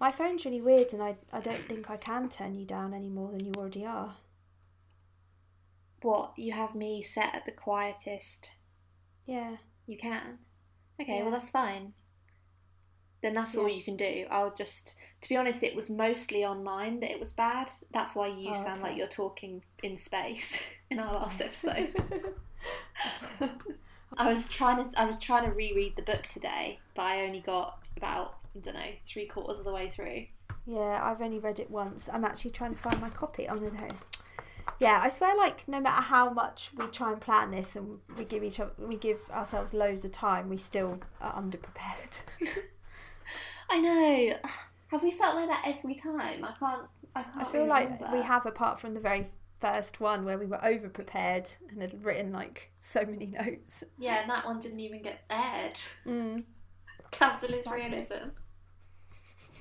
my phone's really weird, and I, I don't think I can turn you down any more than you already are. What you have me set at the quietest Yeah. you can. Okay, Yeah. well that's fine. Then that's all you can do. I'll just, to be honest, it was mostly on mine that it was bad. That's why you Oh, sound like you're talking in space in our last episode. I was trying to, I was trying to reread the book today, but I only got about, I don't know, three quarters of the way through. Yeah, I've only read it once. I'm actually trying to find my copy. There it is. Yeah, I swear, like no matter how much we try and plan this, and we give each other, we give ourselves loads of time, we still are underprepared. I know. Have we felt like that every time? I can't. I can't. I feel like we have, apart from the very first one where we were over prepared and had written like so many notes. Yeah, and that one didn't even get aired. Mm. Capitalist Exactly. realism.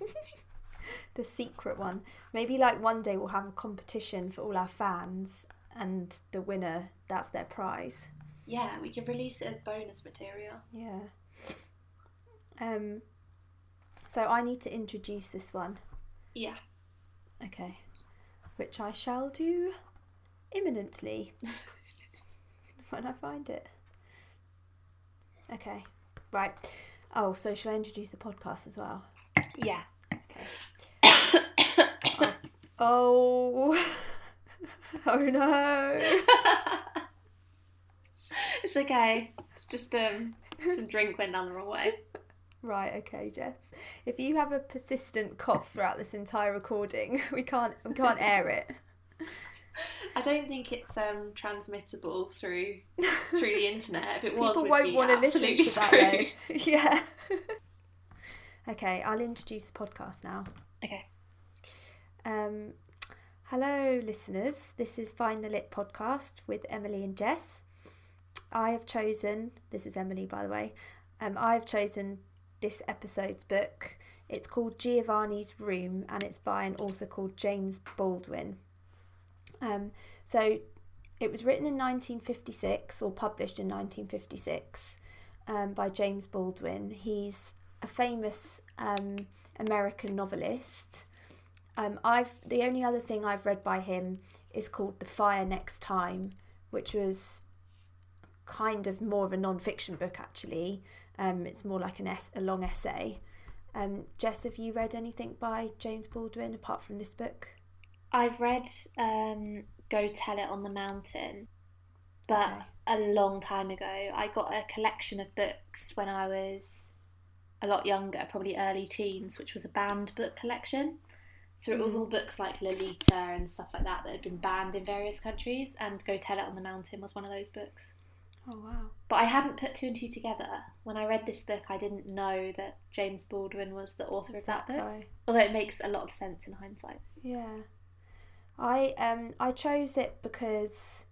the secret one. Maybe like one day we'll have a competition for all our fans, and the winner that's their prize. Yeah, we could release it as bonus material. Yeah. Um. So I need to introduce this one. Yeah. Okay. Which I shall do imminently when I find it. Okay. Right. Oh, so shall I introduce the podcast as well? Yeah. Oh. oh no. it's okay. It's just um some drink went down the wrong way. Right, okay, Jess. If you have a persistent cough throughout this entire recording, we can't we can't air it. I don't think it's um transmittable through through the internet. If it was, People won't want to listen to that though. yeah. Okay, I'll introduce the podcast now. Okay. Um, hello, listeners. This is Find the Lit podcast with Emily and Jess. I have chosen, this is Emily, by the way, um, I have chosen this episode's book. It's called Giovanni's Room and it's by an author called James Baldwin. Um, so it was written in 1956 or published in 1956 um, by James Baldwin. He's a famous um, American novelist. Um, I've the only other thing I've read by him is called The Fire Next Time, which was kind of more of a non-fiction book actually. Um, it's more like an es- a long essay. Um, Jess, have you read anything by James Baldwin apart from this book? I've read um Go Tell It on the Mountain, but Okay. a long time ago. I got a collection of books when I was a lot younger, probably early teens, which was a banned book collection. So it was Mm. all books like Lolita and stuff like that that had been banned in various countries, and Go Tell It on the Mountain was one of those books. Oh wow! But I hadn't put two and two together. When I read this book, I didn't know that James Baldwin was the author of that, book. guy? Although it makes a lot of sense in hindsight. Yeah. I um I chose it because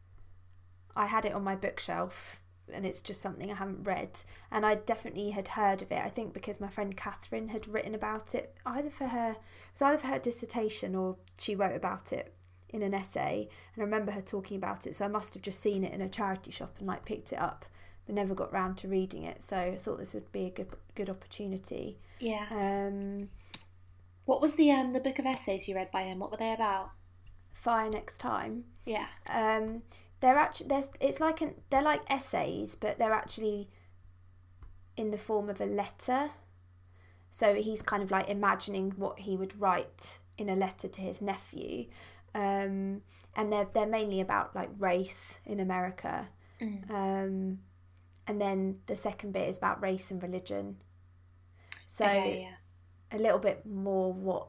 I had it on my bookshelf and it's just something I haven't read and I definitely had heard of it. I think because my friend Catherine had written about it either for her it was either for her dissertation or she wrote about it in an essay and I remember her talking about it so I must have just seen it in a charity shop and like picked it up but never got round to reading it so I thought this would be a good good opportunity. Yeah. Um What was the um the book of essays you read by him? What were they about? fire next time. Yeah. um they're actually there's it's like an they're like essays but they're actually in the form of a letter. So he's kind of like imagining what he would write in a letter to his nephew. Um and they're they're mainly about like race in America. Mm. um and then the second bit is about race and religion. So Okay, yeah. a little bit more what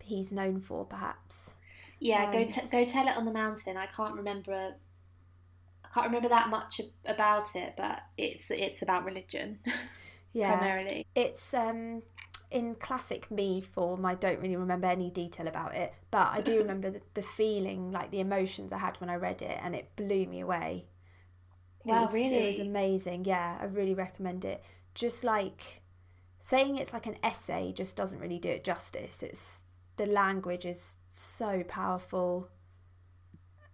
he's known for perhaps Yeah, go um, t- go tell it on the mountain. I can't remember. I can't remember that much about it, but it's it's about religion yeah primarily. It's um in classic me form. I don't really remember any detail about it, but I do remember the, the feeling, like the emotions I had when I read it, and it blew me away. It Wow, was, It was amazing. Yeah, I really recommend it. Just like saying it's like an essay just doesn't really do it justice. It's the language is so powerful,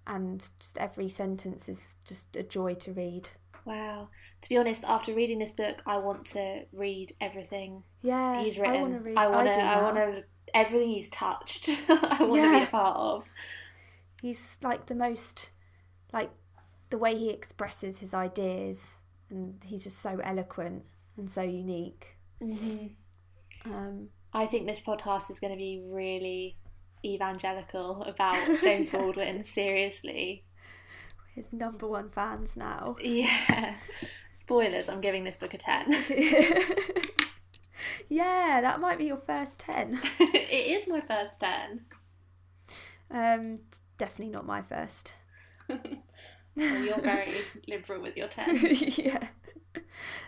and just every sentence is just a joy to read. Wow. To be honest, after reading this book, I want to read everything Yeah, he's written. I want to read. I want to. I now. want to. Everything he's touched, I want to be a part of. He's like the most, like the way he expresses his ideas, and he's just so eloquent and so unique. hmm Um, I think this podcast is going to be really evangelical about James Baldwin. Seriously, his number one fans now. yeah. Spoilers. I'm giving this book a ten. yeah, that might be your first ten. it is my first ten. Um, definitely not my first. Well, you're very liberal with your 10. yeah.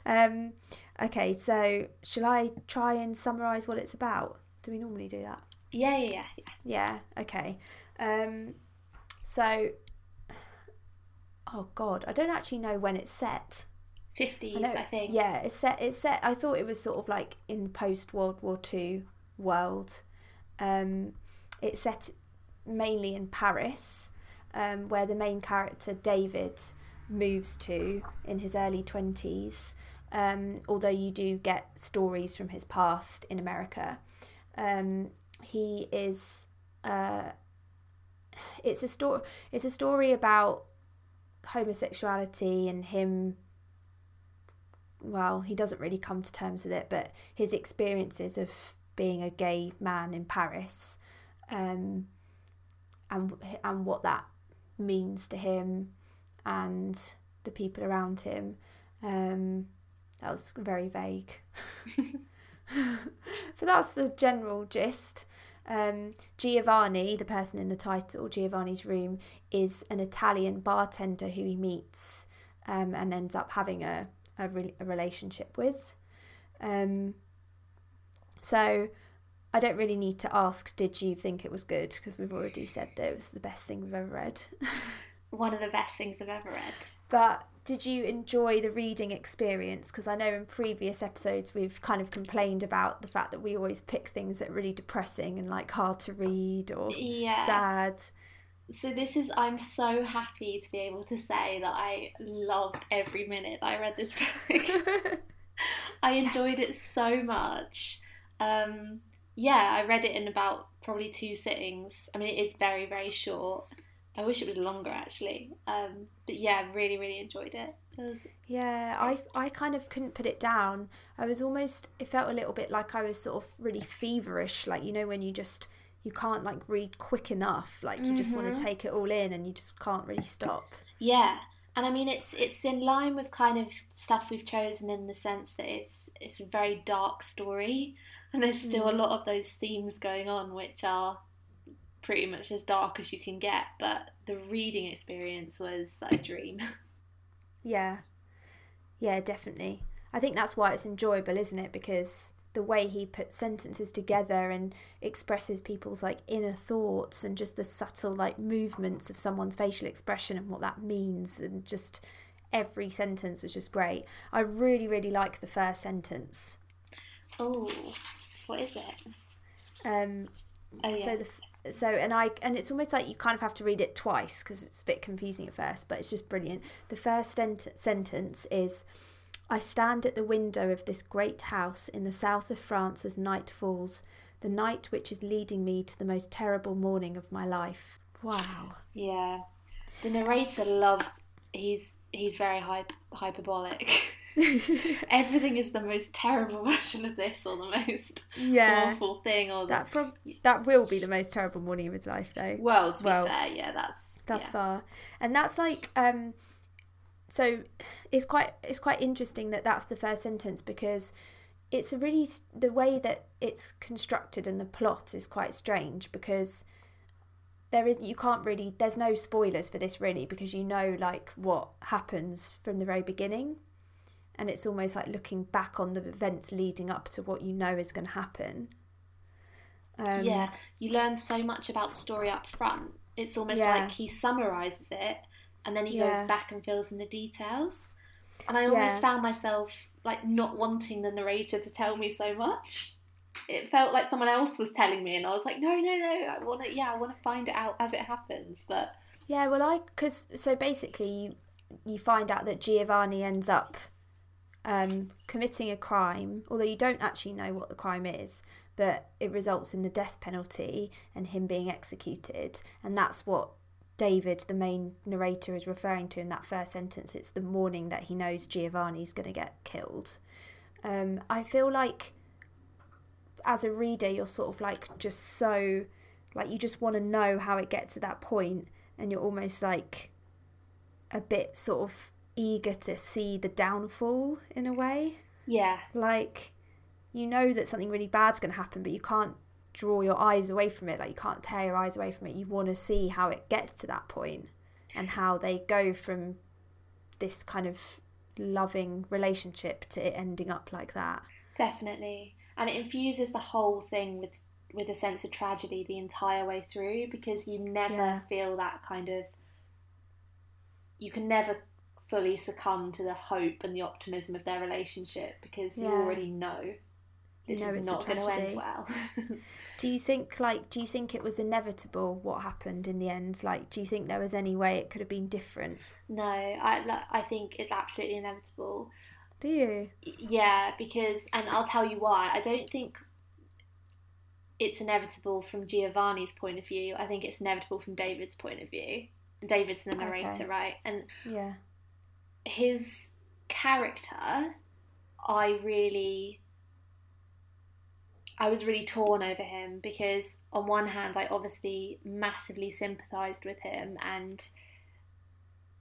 Um, okay, so shall I try and summarise what it's about? Do we normally do that? Yeah, yeah, yeah. yeah. Yeah, okay. Um, so, oh god, I don't actually know when it's set. Fifties, I know, I, think. Yeah, it's set. It's set. I thought it was sort of like in post World War Two world. Um, it's set mainly in Paris, um, where the main character David moves to in his early twenties. Um, although you do get stories from his past in America, um, he is. Uh, it's a story. It's a story about homosexuality and him well, he doesn't really come to terms with it, but his experiences of being a gay man in Paris, um, and and what that means to him and the people around him. Um, that was very vague, but that's the general gist. Um, Giovanni, the person in the title, Giovanni's room, is an Italian bartender who he meets um, and ends up having a a, re- a relationship with. Um, so I don't really need to ask, did you think it was good? Because we've already said that it was the best thing we've ever read. One of the best things I've ever read. but did you enjoy the reading experience? Because I know in previous episodes we've kind of complained about the fact that we always pick things that are really depressing and like hard to read or Yeah. sad. So this is I'm so happy to be able to say that I loved every minute I read this book. I enjoyed Yes. it so much. Um, yeah, I read it in about probably two sittings. I mean, it is very, very short. I wish it was longer actually. Um, but yeah, really, really enjoyed it. It was Yeah, I, I kind of couldn't put it down. I was almost, it felt a little bit like I was sort of really feverish, like, you know, when you just, you can't like read quick enough, like you just want to take it all in and you just can't really stop. Yeah, and I mean it's it's in line with kind of stuff we've chosen in the sense that it's it's a very dark story, and there's still a Mm. lot of those themes going on which are pretty much as dark as you can get. But the reading experience was like a dream. Yeah, yeah, definitely. I think that's why it's enjoyable, isn't it? Because the way he puts sentences together and expresses people's like inner thoughts and just the subtle like movements of someone's facial expression and what that means and just every sentence was just great. I really, really like the first sentence. Oh, what is it? Um, Oh yeah, So the so and I and it's almost like you kind of have to read it twice because it's a bit confusing at first, but it's just brilliant. The first sent- sentence is. I stand at the window of this great house in the south of France as night falls, the night which is leading me to the most terrible morning of my life. Wow. yeah. The narrator loves. He's he's very hype, hyperbolic. Everything is the most terrible version of this, or the most yeah. awful thing, or the That prob- that will be the most terrible morning of his life though. well. To be Well, fair, yeah, that's thus yeah. far and that's like um so it's quite it's quite interesting that that's the first sentence because it's a really the way that it's constructed and the plot is quite strange because there is you can't really there's no spoilers for this really because you know like what happens from the very beginning and it's almost like looking back on the events leading up to what you know is going to happen um, yeah, you learn so much about the story up front. It's almost Yeah. like he summarizes it and then he Yeah. goes back and fills in the details. And I Yeah. almost found myself like not wanting the narrator to tell me so much. It felt like someone else was telling me, and I was like, no, no, no, I want to, yeah, I want to find it out as it happens. But Yeah, well, I because so basically, you find out that Giovanni ends up um, committing a crime, although you don't actually know what the crime is, but it results in the death penalty and him being executed. And that's what David, the main narrator, is referring to in that first sentence. It's the morning that he knows Giovanni's going to get killed. Um, I feel like as a reader, you're sort of like just so, like, you just want to know how it gets to that point, and you're almost like a bit sort of eager to see the downfall in a way. Yeah. Like, you know that something really bad's going to happen, but you can't draw your eyes away from it. Like, you can't tear your eyes away from it. You want to see how it gets to that point and how they go from this kind of loving relationship to it ending up like that. Definitely. And it infuses the whole thing with with a sense of tragedy the entire way through because you never Yeah. feel that kind of you can never fully succumb to the hope and the optimism of their relationship because you already know You this know is not going to end well. Do you think like do you think it was inevitable what happened in the end? Like do you think there was any way it could have been different? no, I li- I think it's absolutely inevitable. Do you? Yeah, because and I'll tell you why. I don't think it's inevitable from Giovanni's point of view. I think it's inevitable from David's point of view. David's the narrator, Okay. right? And Yeah. His character, I really I was really torn over him because on one hand I obviously massively sympathized with him and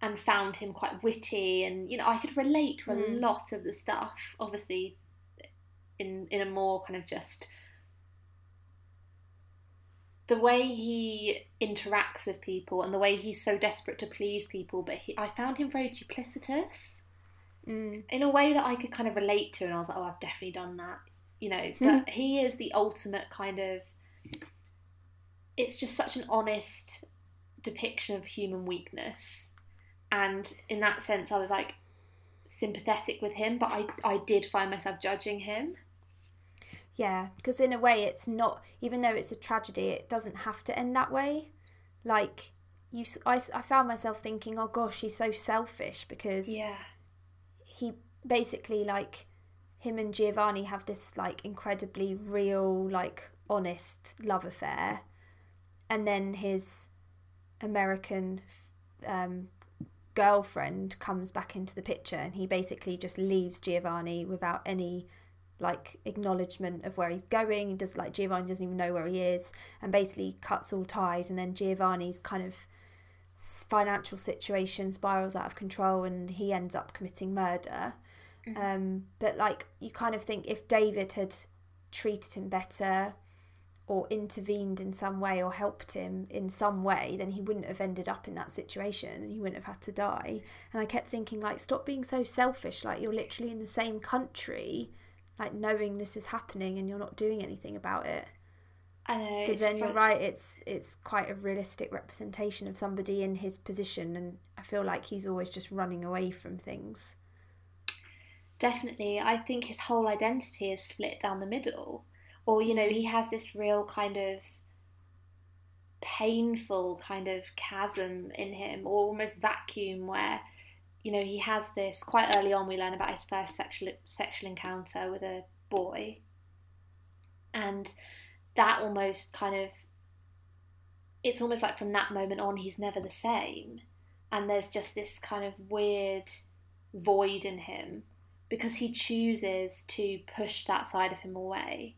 and found him quite witty and you know I could relate to a Mm. lot of the stuff obviously in in a more kind of just the way he interacts with people and the way he's so desperate to please people but he, I found him very duplicitous Mm. in a way that I could kind of relate to, and I was like, oh, I've definitely done that, you know. But he is the ultimate kind of. It's just such an honest depiction of human weakness, and in that sense, I was like sympathetic with him, but I I did find myself judging him. Yeah, because in a way, it's not, even though it's a tragedy, it doesn't have to end that way. Like, you, I, I found myself thinking, oh gosh, he's so selfish because Yeah, he basically, like, him and Giovanni have this, like, incredibly real, like, honest love affair. And then his American um, girlfriend comes back into the picture and he basically just leaves Giovanni without any like acknowledgement of where he's going. He does like Giovanni doesn't even know where he is, and basically cuts all ties. And then Giovanni's kind of financial situation spirals out of control, and he ends up committing murder. Um, but like you kind of think if David had treated him better or intervened in some way or helped him in some way, then he wouldn't have ended up in that situation and he wouldn't have had to die. And I kept thinking, like, stop being so selfish. Like, you're literally in the same country, like, knowing this is happening and you're not doing anything about it. I know. But then you're right, it's it's quite a realistic representation of somebody in his position, and I feel like he's always just running away from things. Definitely. I think his whole identity is split down the middle. Or, you know, he has this real kind of painful kind of chasm in him, or almost vacuum where, you know, he has this quite early on we learn about his first sexual sexual encounter with a boy. And that almost kind of it's almost like from that moment on he's never the same. And there's just this kind of weird void in him because he chooses to push that side of him away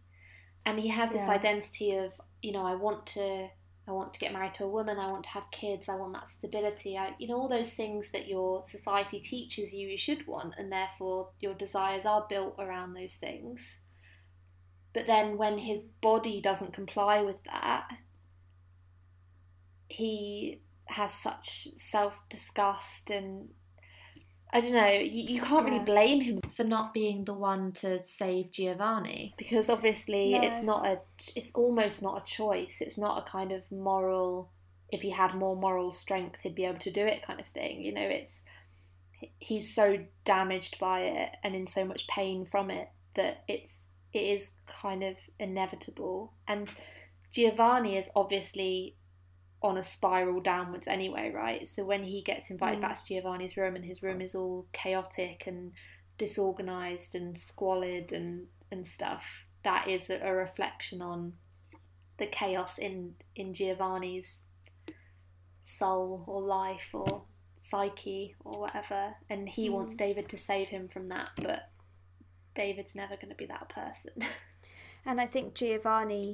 and he has this Yeah. identity of you know i want to i want to get married to a woman i want to have kids i want that stability I, you know all those things that your society teaches you you should want and therefore your desires are built around those things. But then when his body doesn't comply with that he has such self-disgust and I don't know. You, you can't really blame him for not being the one to save Giovanni because obviously No. it's not a. It's almost not a choice. It's not a kind of moral. If he had more moral strength, he'd be able to do it, kind of thing. You know, it's he's so damaged by it and in so much pain from it that it's it is kind of inevitable. And Giovanni is obviously on a spiral downwards anyway, right? So when he gets invited Mm. back to Giovanni's room and his room is all chaotic and disorganized and squalid and and stuff, that is a, a reflection on the chaos in in Giovanni's soul or life or psyche or whatever and he wants Mm. David to save him from that but David's never going to be that person. And I think Giovanni,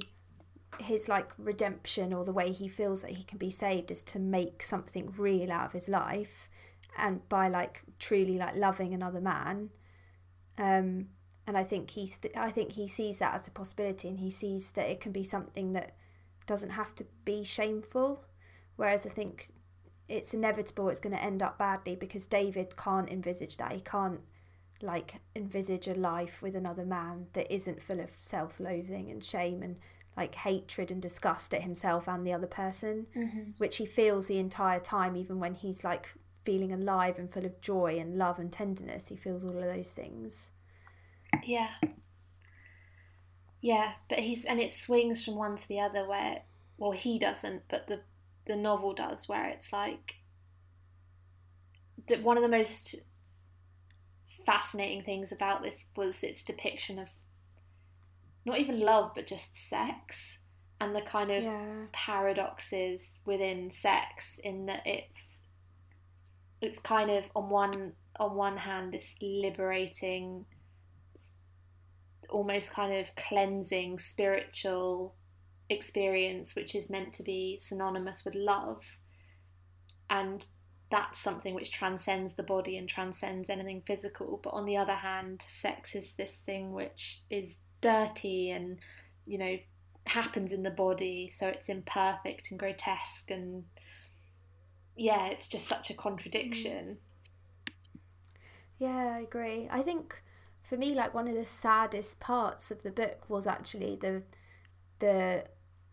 his like redemption or the way he feels that he can be saved is to make something real out of his life, and by like truly like loving another man. Um, and I think he, I think he sees that as a possibility, and he sees that it can be something that doesn't have to be shameful. Whereas I think it's inevitable it's going to end up badly because David can't envisage that. He can't like envisage a life with another man that isn't full of self-loathing and shame and like hatred and disgust at himself and the other person mm-hmm. which he feels the entire time even when he's like feeling alive and full of joy and love and tenderness he feels all of those things Yeah. Yeah, but he's and it swings from one to the other where well he doesn't, but the the novel does where it's like that one of the most fascinating things about this was its depiction of not even love but just sex and the kind of yeah. paradoxes within sex in that it's it's kind of on one on one hand this liberating almost kind of cleansing spiritual experience which is meant to be synonymous with love. And that's something which transcends the body and transcends anything physical. But on the other hand sex is this thing which is dirty and you know happens in the body so it's imperfect and grotesque and yeah it's just such a contradiction. Yeah i agree. I think for me like one of the saddest parts of the book was actually the the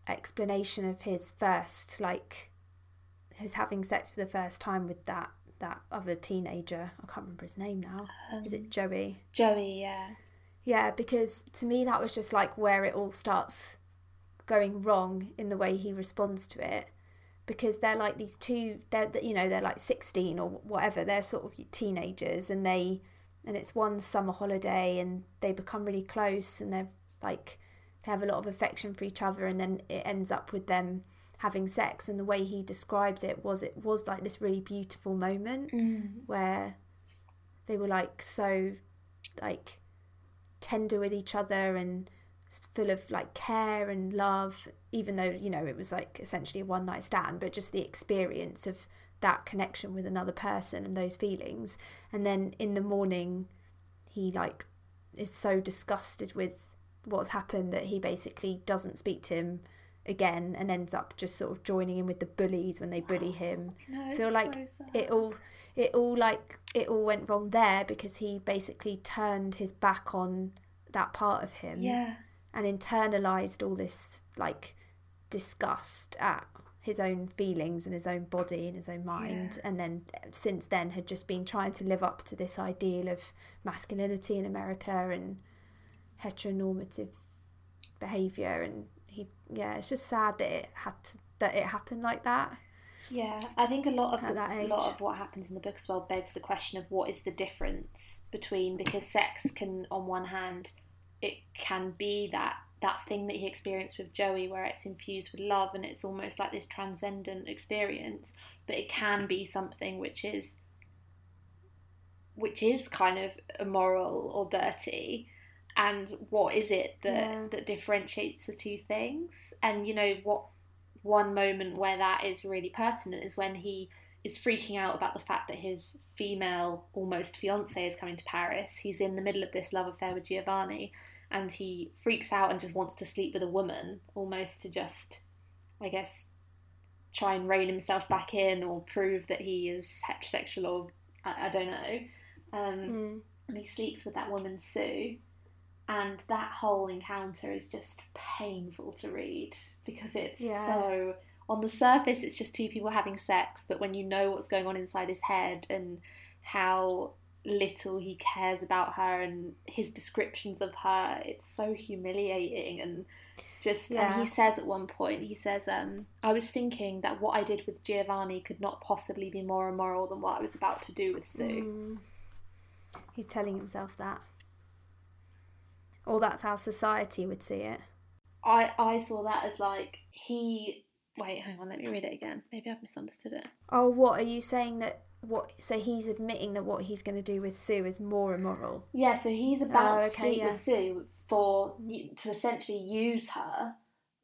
explanation of his first like his having sex for the first time with that that other teenager. I can't remember his name now. Is it um, joey? Joey yeah yeah because to me that was just like where it all starts going wrong in the way he responds to it because they're like these two they're you know they're like 16 or whatever they're sort of teenagers and they and it's one summer holiday and they become really close and they're like they have a lot of affection for each other and then it ends up with them having sex and the way he describes it was it was like this really beautiful moment mm. where they were like so like tender with each other and full of like care and love even though you know it was like essentially a one night stand but just the experience of that connection with another person and those feelings. And then in the morning he like is so disgusted with what's happened that he basically doesn't speak to him again and ends up just sort of joining in with the bullies when they bully him. No, feel like it all it all like it all went wrong there because he basically turned his back on that part of him yeah. and internalized all this like disgust at his own feelings and his own body and his own mind. Yeah. and then eh, since then had just been trying to live up to this ideal of masculinity in America and heteronormative behavior and he yeah it's just sad that it had to, that it happened like that Yeah, I think a lot of the, that a lot of what happens in the book as well begs the question of what is the difference between because sex can, on one hand, it can be that that thing that he experienced with Joey, where it's infused with love and it's almost like this transcendent experience, but it can be something which is which is kind of immoral or dirty. And what is it that Yeah. that differentiates the two things? And you know what one moment where that is really pertinent is when he is freaking out about the fact that his female almost fiance is coming to Paris. He's in the middle of this love affair with Giovanni and he freaks out and just wants to sleep with a woman almost to just I guess try and rein himself back in or prove that he is heterosexual or I, I don't know. Um, mm. and he sleeps with that woman Sue. And that whole encounter is just painful to read because it's Yeah. so on the surface it's just two people having sex, but when you know what's going on inside his head and how little he cares about her and his descriptions of her, it's so humiliating and Just Yeah. and he says at one point, he says, um, "I was thinking that what I did with Giovanni could not possibly be more immoral than what I was about to do with Sue." Mm. He's telling himself that. Or that's how society would see it. I I saw that as like he. Wait, hang on, let me read it again. Maybe I've misunderstood it. Oh, what are you saying that what so he's admitting that what he's going to do with Sue is more immoral. Yeah, so he's about Oh, to okay, sleep yeah. with Sue for to essentially use her,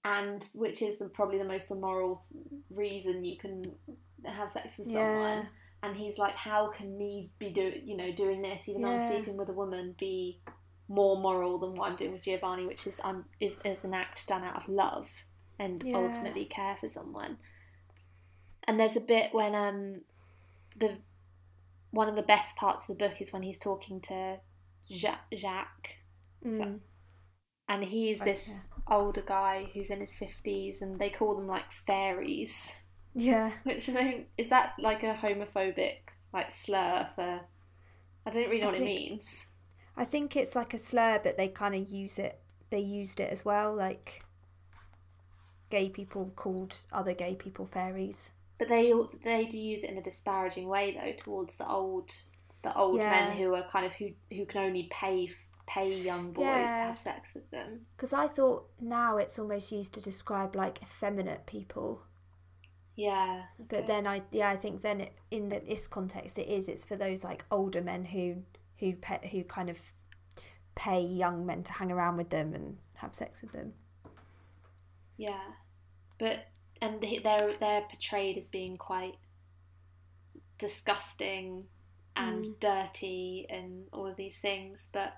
and which is the, probably the most immoral reason you can have sex with Yeah. someone. And he's like, how can me be do you know doing this even though I'm sleeping with a woman be more moral than what I'm doing with Giovanni, which is um is, is an act done out of love and Yeah. ultimately care for someone. And there's a bit when um the one of the best parts of the book is when he's talking to Jacques, Mm. and he's Right, this older guy who's in his fifties, and they call them like fairies. Yeah. Which I don't is that like a homophobic like slur for? I don't really know I what think- it means. I think it's like a slur, but they kind of use it. They used it as well, like gay people called other gay people fairies. But they they do use it in a disparaging way though towards the old the old Yeah. men who are kind of who who can only pay pay young boys to have sex with them. Because I thought now it's almost used to describe like effeminate people, Yeah. but then I yeah I think then it, in the, this context it is it's for those like older men who who pe- who kind of pay young men to hang around with them and have sex with them. Yeah, but and they- they're they're portrayed as being quite disgusting and dirty and all of these things. But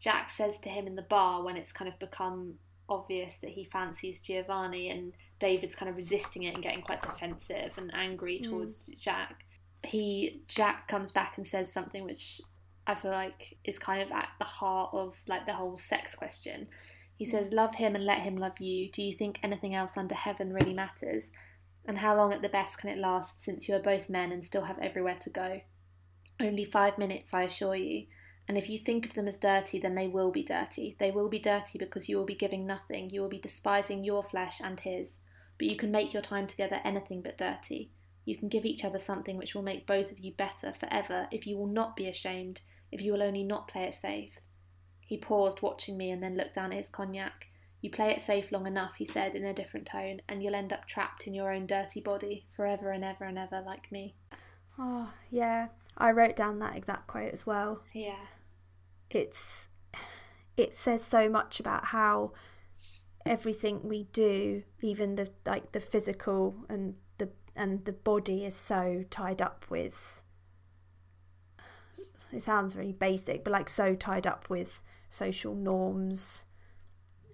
Jacques says to him in the bar when it's kind of become obvious that he fancies Giovanni, and David's kind of resisting it and getting quite defensive and angry Mm. towards Jacques. He Jacques comes back and says something which I feel like is kind of at the heart of like the whole sex question. He mm. says, Love him and let him love you. Do you think anything else under heaven really matters? And how long at the best can it last since you are both men and still have everywhere to go? Only five minutes, I assure you. And if you think of them as dirty, then they will be dirty. They will be dirty because you will be giving nothing. You will be despising your flesh and his. But you can make your time together anything but dirty. You can give each other something which will make both of you better forever if you will not be ashamed, if you will only not play it safe. He paused, watching me, and then looked down at his cognac. You play it safe long enough, he said in a different tone, and you'll end up trapped in your own dirty body, forever and ever and ever, like me. Oh yeah, I wrote down that exact quote as well. Yeah. it's it says so much about how everything we do even the like the physical and the and the body is so tied up with it sounds really basic but like so tied up with social norms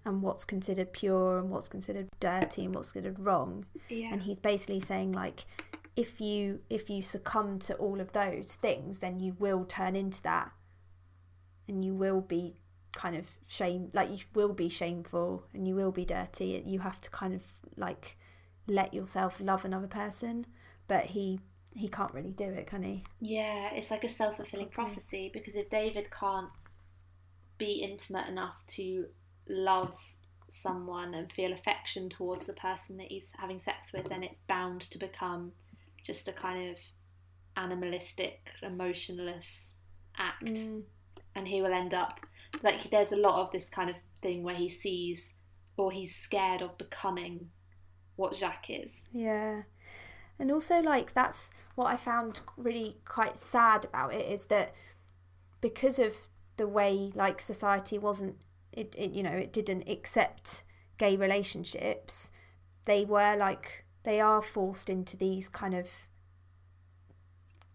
and what's considered pure and what's considered dirty and what's considered wrong. Yeah. and he's basically saying like if you if you succumb to all of those things then you will turn into that. And you will be kind of shame like you will be shameful and you will be dirty. You have to kind of like let yourself love another person. But he he can't really do it can he Yeah, it's like a self fulfilling prophecy because if David can't be intimate enough to love someone and feel affection towards the person that he's having sex with, then it's bound to become just a kind of animalistic, emotionless act. Mm. And he will end up like there's a lot of this kind of thing where he sees or he's scared of becoming what Jacques is. Yeah. And also, like, that's what I found really quite sad about it is that because of the way, like, society wasn't, it, it you know, it didn't accept gay relationships, they were like, they are forced into these kind of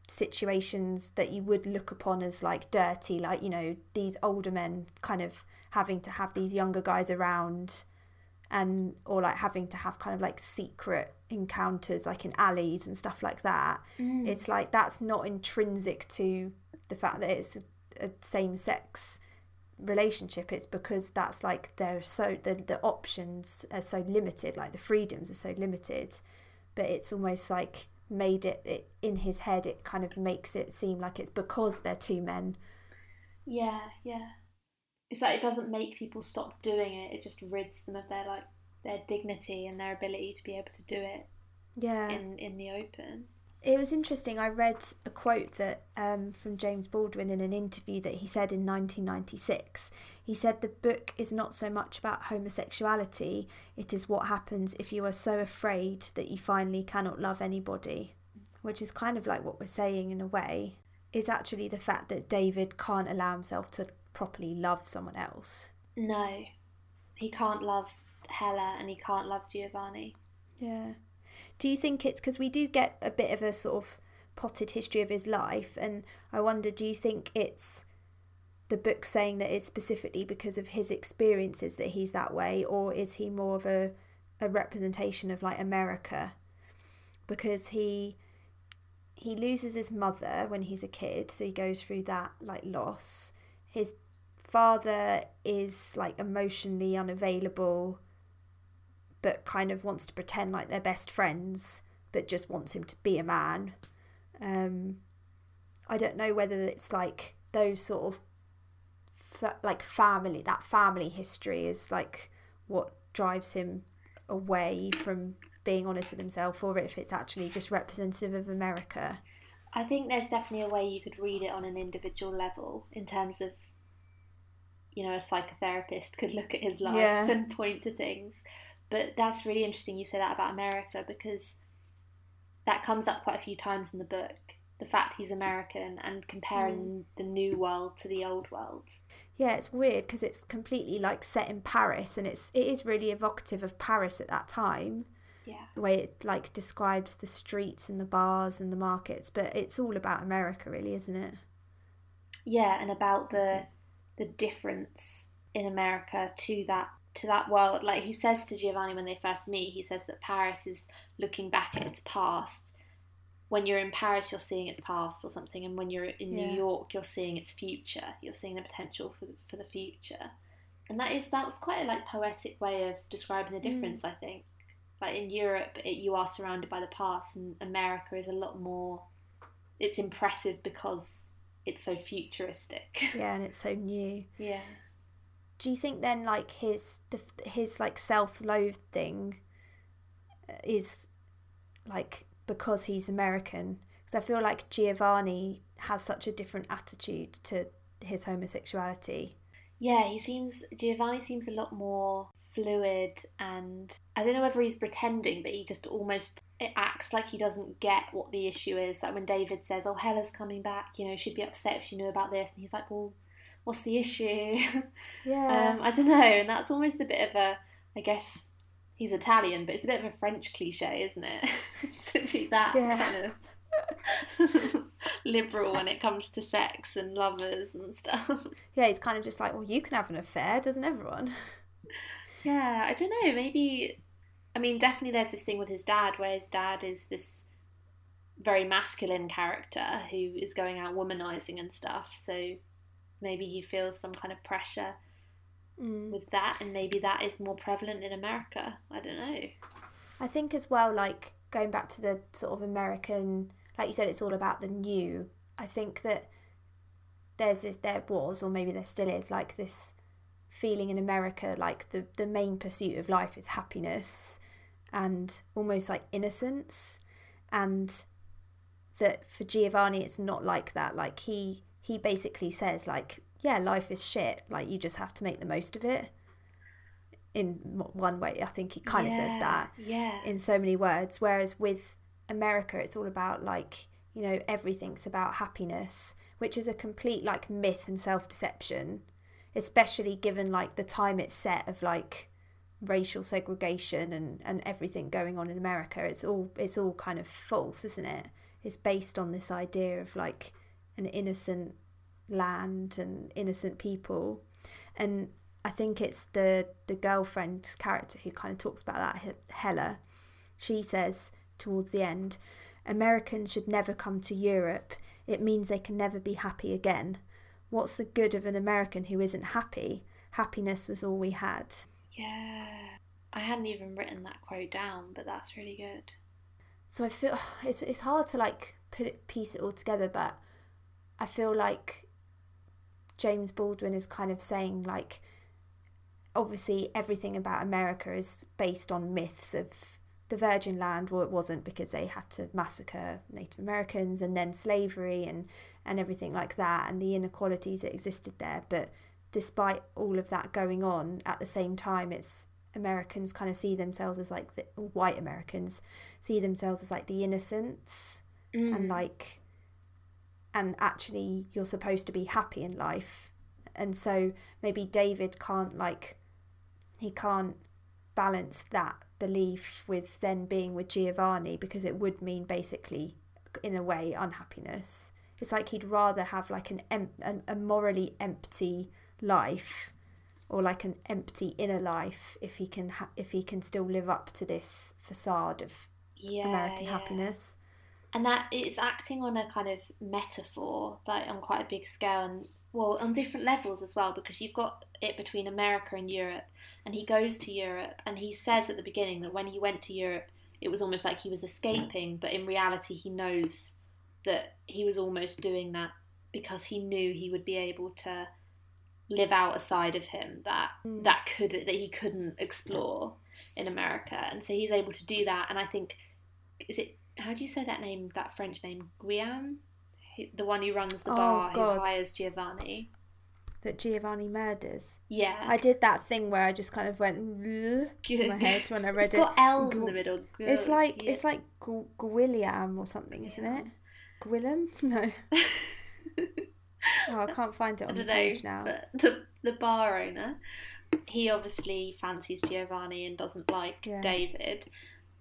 situations that you would look upon as like dirty, like, you know, these older men kind of having to have these younger guys around and or like having to have kind of like secret encounters like in alleys and stuff like that mm. it's like that's not intrinsic to the fact that it's a, a same sex relationship. It's because that's like they're so the, the options are so limited like the freedoms are so limited but it's almost like made it, it in his head it kind of makes it seem like it's because they're two men. Yeah, yeah. It's like it doesn't make people stop doing it. It just rids them of their like their dignity and their ability to be able to do it Yeah. in in the open. It was interesting. I read a quote that um, from James Baldwin in an interview that he said in 1996. He said the book is not so much about homosexuality; it is what happens if you are so afraid that you finally cannot love anybody, which is kind of like what we're saying in a way. Is actually the fact that David can't allow himself to properly love someone else. No, he can't love Hella and he can't love Giovanni. Yeah. Do you think it's because we do get a bit of a sort of potted history of his life, and I wonder, do you think it's the book saying that it's specifically because of his experiences that he's that way, or is he more of a a representation of like America? Because he he loses his mother when he's a kid, so he goes through that like loss. His father is like emotionally unavailable but kind of wants to pretend like they're best friends, but just wants him to be a man. Um, I don't know whether it's like those sort of fa- like family, that family history is like what drives him away from being honest with himself, or if it's actually just representative of America. I think there's definitely a way you could read it on an individual level in terms of, you know, a psychotherapist could look at his life Yeah. and point to things. But that's really interesting you say that about America because that comes up quite a few times in the book. The fact he's American and comparing mm. the new world to the old world. Yeah, it's weird because it's completely like set in Paris, and it's it is really evocative of Paris at that time. Yeah. the way it like describes the streets and the bars and the markets, but it's all about America, really, isn't it? Yeah, and about the the difference in America to that to that world. Like he says to Giovanni when they first meet, he says that Paris is looking back at its past. When you're in Paris, you're seeing its past or something, and when you're in Yeah. New York, you're seeing its future. You're seeing the potential for the, for the future, and that is that was quite a like poetic way of describing the mm. difference. I think, like in Europe, it, you are surrounded by the past, and America is a lot more. It's impressive because it's so futuristic. Yeah, and it's so new. Yeah. Do you think then, like his the, his like self-loathing uh, is like because he's American? Because I feel like Giovanni has such a different attitude to his homosexuality. Yeah, he seems Giovanni seems a lot more fluid and I don't know whether he's pretending but he just almost it acts like he doesn't get what the issue is. Like when David says, Oh Hella's coming back, you know, she'd be upset if she knew about this and he's like, Well, what's the issue? Yeah, um, I don't know, and that's almost a bit of a I guess he's Italian, but it's a bit of a French cliche, isn't it? to be that Yeah. kind of liberal when it comes to sex and lovers and stuff. yeah, he's kind of just like, well, you can have an affair, doesn't everyone? Yeah, I don't know. Maybe, I mean, definitely there's this thing with his dad where his dad is this very masculine character who is going out womanizing and stuff. So maybe he feels some kind of pressure Mm. with that, and maybe that is more prevalent in America. I don't know. I think as well, like going back to the sort of American, like you said, it's all about the new. I think that there's this, there was, or maybe there still is, like this feeling in America, like the the main pursuit of life is happiness, and almost like innocence, and that for Giovanni, it's not like that. Like he he basically says, like, yeah, life is shit. Like you just have to make the most of it. In one way, I think he kind of says that Yeah. in so many words. Whereas with America, it's all about like, you know, everything's about happiness, which is a complete like myth and self deception, especially given like the time it's set of like racial segregation and, and everything going on in America. It's all it's all kind of false, isn't it? It's based on this idea of like an innocent land and innocent people. And I think it's the the girlfriend's character who kind of talks about that, Hella. She says towards the end, Americans should never come to Europe. It means they can never be happy again. What's the good of an American who isn't happy? Happiness was all we had. Yeah. I hadn't even written that quote down, but that's really good. So I feel it's it's hard to like put it piece it all together, but I feel like James Baldwin is kind of saying like obviously everything about America is based on myths of the Virgin Land. Well, it wasn't because they had to massacre Native Americans and then slavery and and everything like that and the inequalities that existed there. But despite all of that going on, at the same time, it's Americans kind of see themselves as like the white Americans see themselves as like the innocents Mm. and like and actually you're supposed to be happy in life and so maybe david can't like he can't balance that belief with then being with giovanni because it would mean basically in a way unhappiness it's like he'd rather have like an em- an- a morally empty life or like an empty inner life if he can ha- if he can still live up to this facade of yeah, american yeah. happiness and that it's acting on a kind of metaphor, like on quite a big scale, and well, on different levels as well, because you've got it between America and Europe, and he goes to Europe, and he says at the beginning that when he went to Europe, it was almost like he was escaping, but in reality, he knows that he was almost doing that because he knew he would be able to live out a side of him that Mm. that could that he couldn't explore in America, and so he's able to do that. And I think is it how do you say that name? That French name, Guillaume, the one who runs the Oh, bar who hires Giovanni. that giovanni murders Yeah, I did that thing where I just kind of went in my head when I read it's it. got L's in the middle. It's like yeah. it's like Gu- Gwilliam or something, isn't it? Gwillem? No. Oh, I can't find it on the know, page now. but the the bar owner, he obviously fancies Giovanni and doesn't like Yeah. David.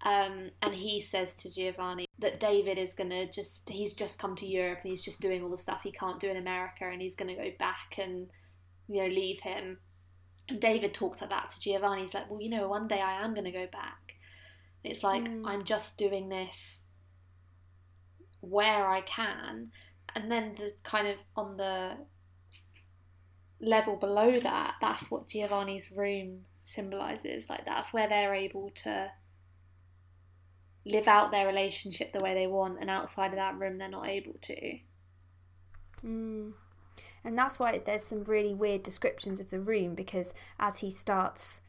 Um, and he says to Giovanni that David is gonna just he's just come to Europe and he's just doing all the stuff he can't do in America and he's gonna go back and you know leave him. And David talks like that to Giovanni. He's like, well, you know, one day I am gonna go back. And it's like Mm. I'm just doing this where I can, and then the kind of on the level below that, that's what Giovanni's room symbolizes. Like that's where they're able to live out their relationship the way they want, and outside of that room, they're not able to. Mm. And that's why there's some really weird descriptions of the room because as he starts,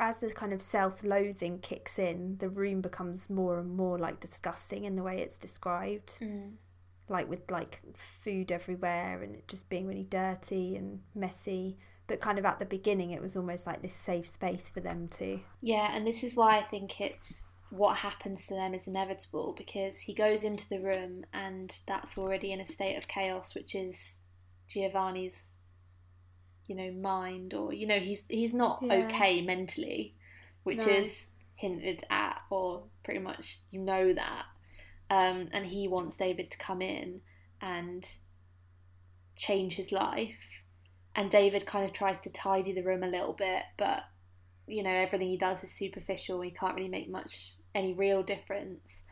as the kind of self loathing kicks in, the room becomes more and more like disgusting in the way it's described. Mm. Like with like food everywhere and it just being really dirty and messy. But kind of at the beginning, it was almost like this safe space for them to. Yeah, and this is why I think it's what happens to them is inevitable because he goes into the room and that's already in a state of chaos, which is Giovanni's, you know, mind, or you know, he's he's not Yeah. okay mentally, which No. is hinted at, or pretty much you know that. Um, and he wants David to come in and change his life. And David kind of tries to tidy the room a little bit, but you know, everything he does is superficial. He can't really make much, any real difference.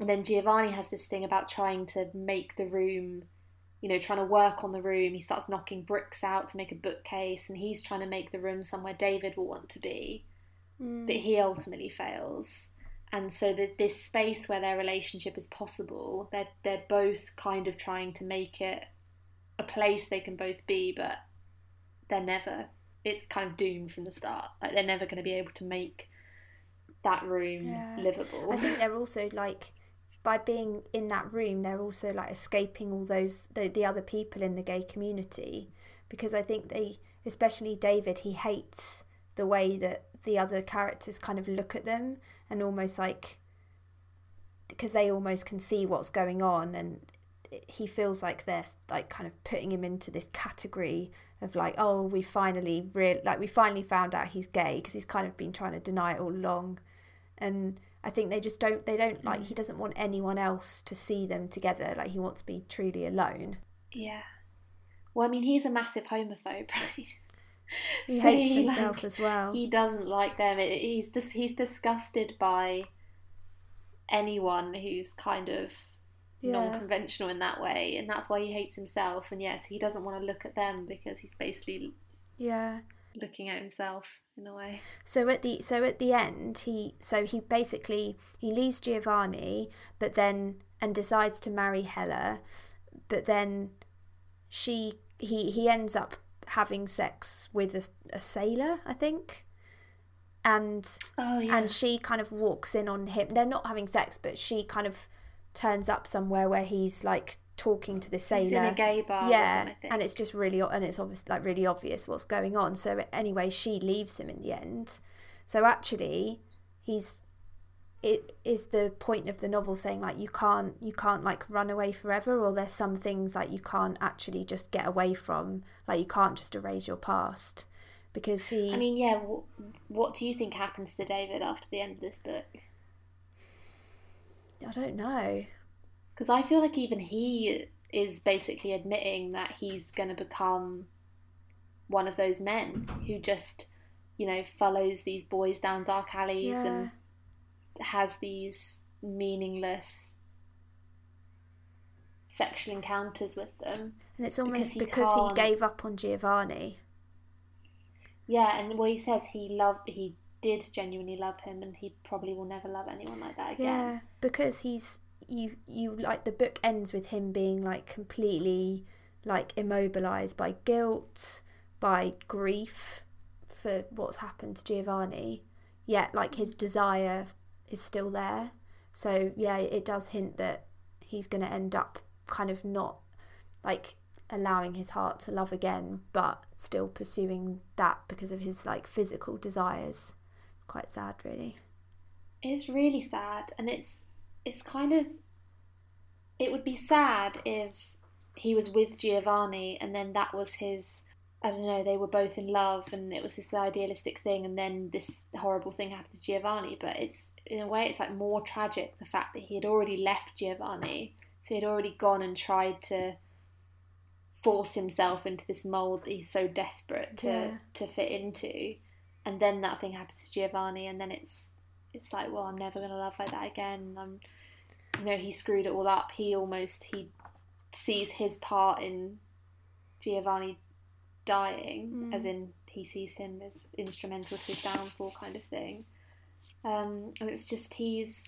And then Giovanni has this thing about trying to make the room, you know, trying to work on the room. He starts knocking bricks out to make a bookcase, and he's trying to make the room somewhere David will want to be. Mm. But he ultimately fails. And so that this space where their relationship is possible, they're they're both kind of trying to make it a place they can both be, but they're never. It's kind of doomed from the start. Like they're never going to be able to make that room Yeah. livable. I think they're also like by being in that room, they're also like escaping all those the, the other people in the gay community. Because I think they, especially David, he hates the way that the other characters kind of look at them and almost like because they almost can see what's going on and he feels like they're like kind of putting him into this category of like oh we finally real like we finally found out he's gay because he's kind of been trying to deny it all along. And I think they just don't they don't like mm. he doesn't want anyone else to see them together like he wants to be truly alone yeah. Well, I mean, he's a massive homophobe, right? he So hates he, himself like, as well He doesn't like them. It- He's dis- he's disgusted by anyone who's kind of Yeah. non-conventional in that way, and that's why he hates himself. And yes, he doesn't want to look at them because he's basically yeah looking at himself in a way. So at the so at the end he so he basically he leaves Giovanni but then and decides to marry Hella but then she he he ends up having sex with a, a sailor, I think. And Oh yeah. and she kind of walks in on him. They're not having sex, but she kind of turns up somewhere where he's like talking to the sailor. He's in a gay bar. yeah, with him, I think. and it's just really and it's obvious like really obvious what's going on. So anyway, she leaves him in the end. So actually, he's it is the point of the novel saying like you can't you can't like run away forever or there's some things like you can't actually just get away from like you can't just erase your past because he I mean, yeah. What, what do you think happens to David after the end of this book? I don't know Because I feel like even he is basically admitting that he's going to become one of those men who just, you know, follows these boys down dark alleys yeah and has these meaningless sexual encounters with them. and it's almost he because he gave up on Giovanni Yeah, and well, he says he loved, he did genuinely love him, and he probably will never love anyone like that again. Yeah, because he's you you like the book ends with him being like completely like immobilized by guilt, by grief for what's happened to Giovanni. Yet like his desire is still there. So yeah, it does hint that he's going to end up kind of not like allowing his heart to love again, but still pursuing that because of his like physical desires. Quite sad, really. It's really sad, and it's it's kind of it would be sad if he was with Giovanni and then that was his I don't know, they were both in love and it was this idealistic thing and then this horrible thing happened to Giovanni, but it's in a way it's like more tragic the fact that he had already left Giovanni. So he had already gone and tried to force himself into this mold that he's so desperate to Yeah. to fit into. And then that thing happens to Giovanni and then it's it's like, well, I'm never gonna love like that again. I'm you know, he screwed it all up. He almost he sees his part in Giovanni dying, Mm. as in he sees him as instrumental to his downfall, kind of thing. Um, and it's just he's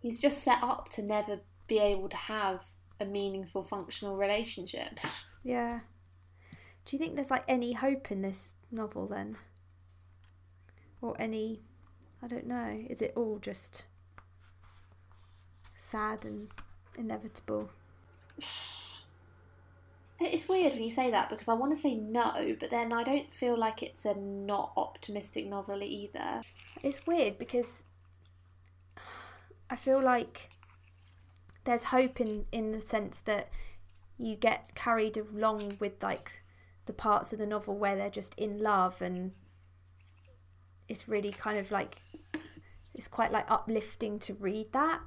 he's just set up to never be able to have a meaningful, functional relationship. Yeah. Do you think there's like any hope in this novel then? Or any I don't know. Is it all just sad and inevitable? It's weird when you say that because I want to say no, but then I don't feel like it's a not optimistic novel either. It's weird because I feel like there's hope in in the sense that you get carried along with like the parts of the novel where they're just in love and it's really kind of like it's quite like uplifting to read that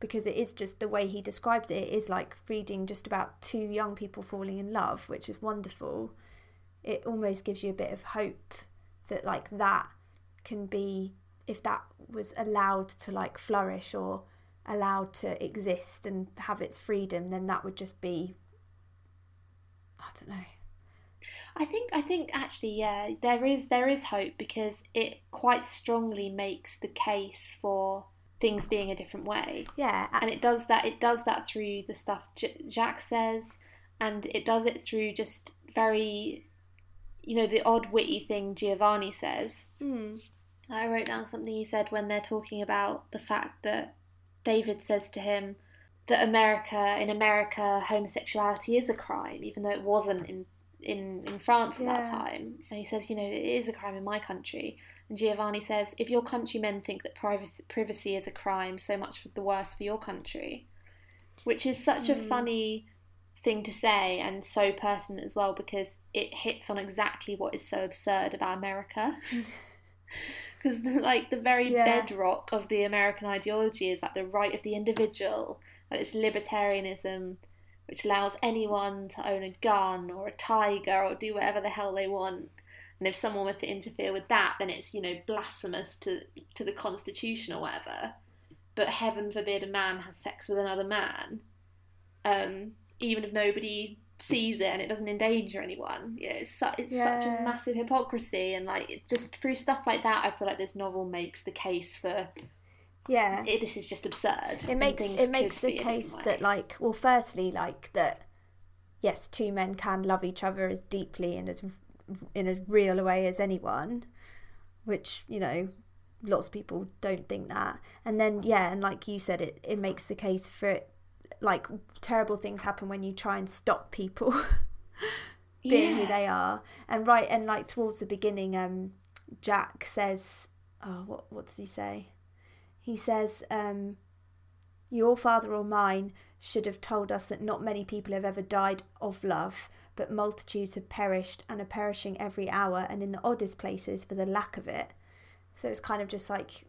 because it is just the way he describes it, it is like reading just about two young people falling in love which is wonderful. It almost gives you a bit of hope that like that can be if that was allowed to like flourish or allowed to exist and have its freedom then that would just be i don't know I think I think actually yeah there is there is hope because it quite strongly makes the case for things being a different way. Yeah and it does that it does that through the stuff J- Jacques says and it does it through just very you know the odd witty thing Giovanni says. Mm, I wrote down something he said when they're talking about the fact that David says to him that America in America homosexuality is a crime even though it wasn't in in, in France at that time and he says you know it is a crime in my country and Giovanni says if your countrymen think that privacy, privacy is a crime so much for the worse for your country which is such a Mm. funny thing to say and so pertinent as well because it hits on exactly what is so absurd about America because like the very Yeah. bedrock of the American ideology is like the right of the individual, and it's libertarianism, which allows anyone to own a gun or a tiger or do whatever the hell they want. And if someone were to interfere with that, then it's you know blasphemous to to the Constitution or whatever. But heaven forbid a man has sex with another man, um, even if nobody sees it and it doesn't endanger anyone. Yeah, it's su- it's such a massive hypocrisy, and like just through stuff like that, I feel like this novel makes the case for yeah it, this is just absurd. it makes it makes the case that like well firstly like that yes, two men can love each other as deeply and as in a real way as anyone, which you know lots of people don't think that. And then yeah, and like you said, it it makes the case for it like terrible things happen when you try and stop people being yeah. who they are. And right and like towards the beginning, um, Jacques says, oh, what what does he say? He says, um, your father or mine should have told us that not many people have ever died of love, but multitudes have perished and are perishing every hour and in the oddest places for the lack of it. So it's kind of just like,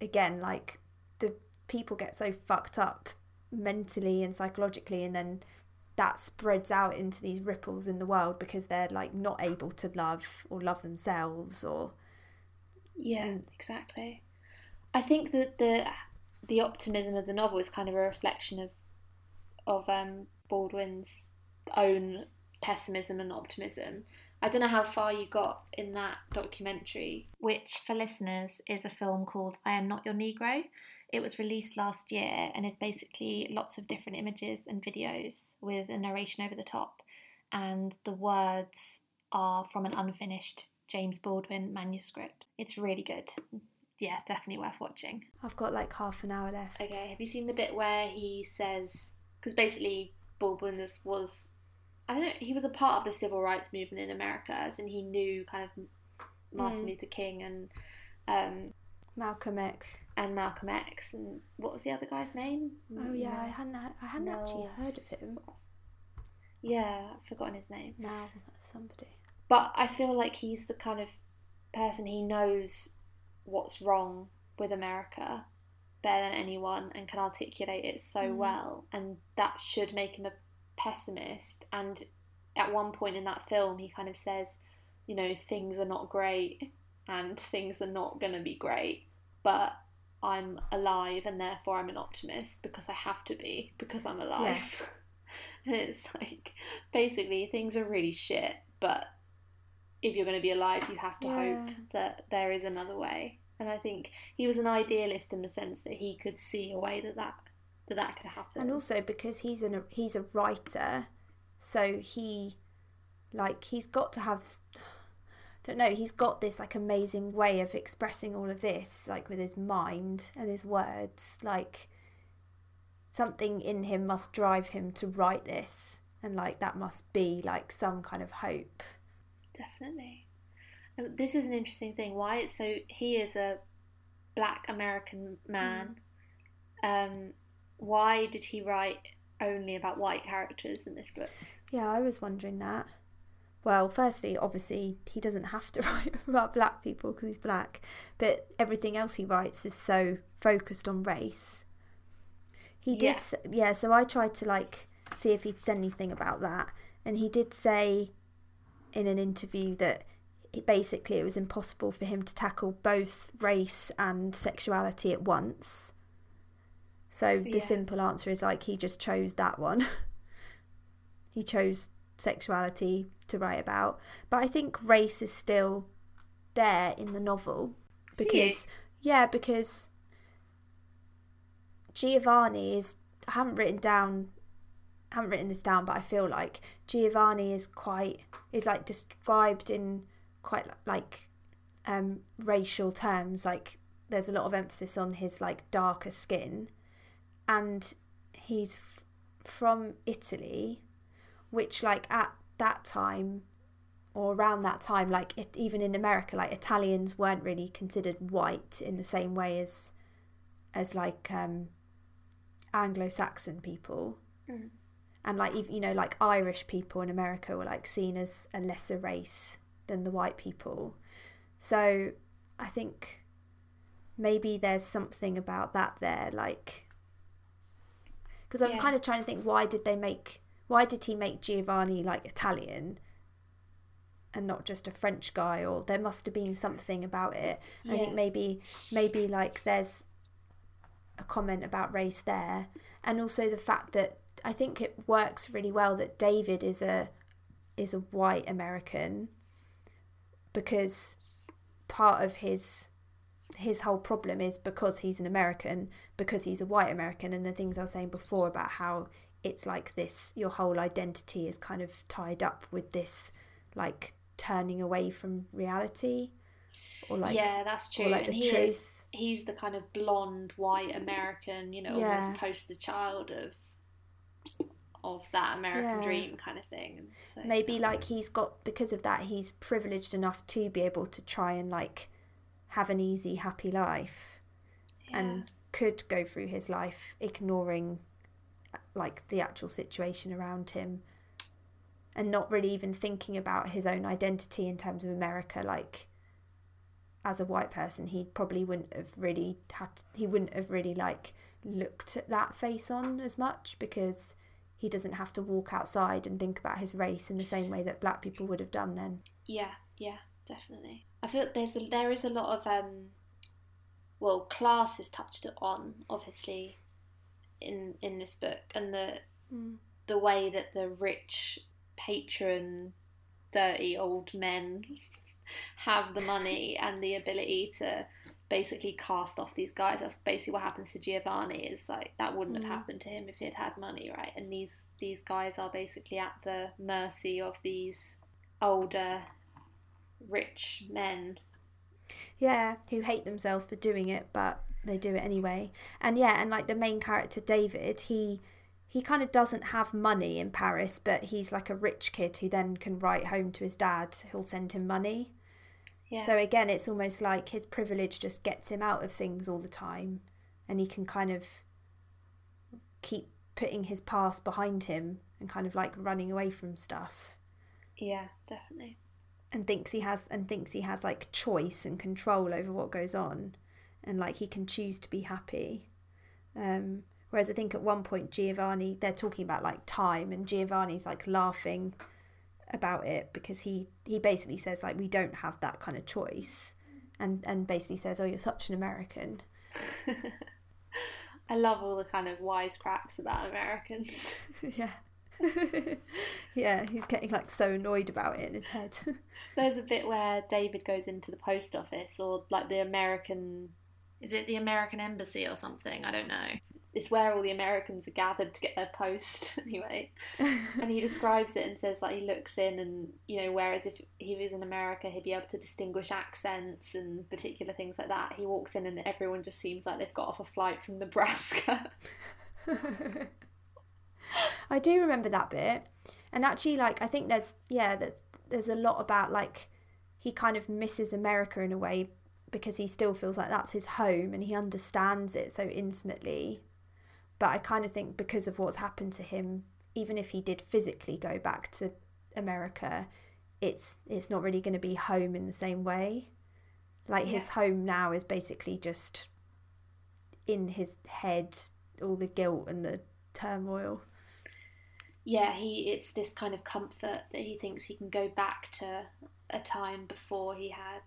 again, like the people get so fucked up mentally and psychologically, and then that spreads out into these ripples in the world because they're like not able to love or love themselves or. Yeah, and... exactly. I think that the the optimism of the novel is kind of a reflection of of um, Baldwin's own pessimism and optimism. I don't know how far you got in that documentary, which for listeners is a film called I Am Not Your Negro. It was released last year and is basically lots of different images and videos with a narration over the top. And the words are from an unfinished James Baldwin manuscript. It's really good. Yeah, definitely worth watching. I've got like half an hour left. Okay, have you seen the bit where he says, because basically Baldwin was I don't know, he was a part of the civil rights movement in America, and he knew kind of Martin mm. Luther King and um, Malcolm X and Malcolm X and what was the other guy's name? Oh yeah, I hadn't I hadn't actually heard of him. Yeah, I've forgotten his name. Now somebody. But I feel like he's the kind of person he knows what's wrong with America better than anyone and can articulate it so mm. well, and that should make him a pessimist and at one point in that film he kind of says you know things are not great and things are not going to be great but i'm alive and therefore i'm an optimist because i have to be because i'm alive yeah. and it's like basically things are really shit but if you're going to be alive you have to yeah. hope that there is another way and i think he was an idealist in the sense that he could see a way that that that that could happen. And also because he's an he's a writer, so he like he's got to have don't know he's got this like amazing way of expressing all of this like with his mind and his words like something in him must drive him to write this and like that must be like some kind of hope definitely this is an interesting thing why it's so he is a black american man mm. um why did he write only about white characters in this book? Yeah, I was wondering that. Well, firstly, obviously, he doesn't have to write about black people because he's black, but everything else he writes is so focused on race. He did, yeah. yeah, so I tried to like see if he'd said anything about that, and he did say in an interview that basically it was impossible for him to tackle both race and sexuality at once so the yeah. simple answer is like he just chose that one. he chose sexuality to write about. But I think race is still there in the novel because yeah, because Giovanni is I haven't written down I haven't written this down, but I feel like Giovanni is quite is like described in quite like um racial terms like there's a lot of emphasis on his like darker skin and he's f- from Italy, which like at that time or around that time, like it, even in America, like Italians weren't really considered white in the same way as as like um, Anglo-Saxon people. Mm. And like you know, like Irish people in America were like seen as a lesser race than the white people. So I think maybe there's something about that there, like because I was yeah. kind of trying to think why did they make why did he make Giovanni like Italian and not just a French guy or there must have been something about it. Yeah. I think maybe maybe like there's a comment about race there and also the fact that I think it works really well that David is a is a white American because part of his his whole problem is because he's an American, because he's a white American, and the things I was saying before about how it's like this your whole identity is kind of tied up with this like turning away from reality or like yeah, that's true. or like and the he truth. is he's the kind of blonde white American, you know, Yeah. almost poster child of of that American Yeah. dream kind of thing. So, maybe like he's got because of that he's privileged enough to be able to try and like have an easy happy life yeah. and could go through his life ignoring like the actual situation around him and not really even thinking about his own identity in terms of America like as a white person he probably wouldn't have really had he wouldn't have really like looked at that face on as much because he doesn't have to walk outside and think about his race in the same way that black people would have done then Yeah, yeah, definitely. I feel there's a, there is a lot of um, well, class is touched on obviously in in this book, and the the way that the rich patron, dirty old men have the money and the ability to basically cast off these guys. That's basically what happens to Giovanni. Is like that wouldn't Mm. have happened to him if he had had money, right? And these these guys are basically at the mercy of these older rich men. Yeah, who hate themselves for doing it, but they do it anyway. And yeah, and like the main character David, he he kind of doesn't have money in Paris, but he's like a rich kid who then can write home to his dad who'll send him money. Yeah. So again, it's almost like his privilege just gets him out of things all the time and he can kind of keep putting his past behind him and kind of like running away from stuff yeah, definitely. and thinks he has and thinks he has like choice and control over what goes on and like he can choose to be happy um whereas i think at one point giovanni they're talking about like time and giovanni's like laughing about it because he he basically says like we don't have that kind of choice and and basically says oh you're such an american I love all the kind of wisecracks about Americans. yeah yeah he's getting like so annoyed about it in his head There's a bit where David goes into the post office or like the American is it the American embassy or something? I don't know. It's where all the Americans are gathered to get their post anyway. And he describes it and says like he looks in and you know, whereas if he was in America he'd be able to distinguish accents and particular things like that. He walks in and everyone just seems like they've got off a flight from Nebraska. I do remember that bit, and actually, like I think there's yeah, there's there's a lot about like he kind of misses America in a way because he still feels like that's his home and he understands it so intimately. But I kind of think because of what's happened to him, even if he did physically go back to America, it's it's not really going to be home in the same way. Like his home now is basically just in his head, all the guilt and the turmoil. yeah, he it's this kind of comfort that he thinks he can go back to a time before he had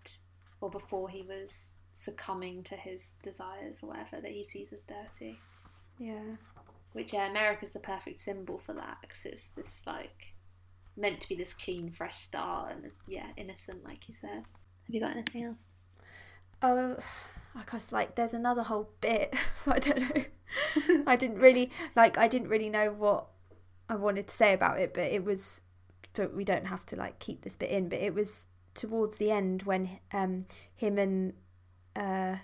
or before he was succumbing to his desires or whatever that he sees as dirty. Yeah. Which yeah, America's the perfect symbol for that because it's this like meant to be this clean, fresh start and yeah, innocent, like you said. Have you got anything else? Oh, I because like there's another whole bit. I don't know. I didn't really like. I didn't really know what I wanted to say about it, but it was. But we don't have to like keep this bit in. But it was towards the end when um him and uh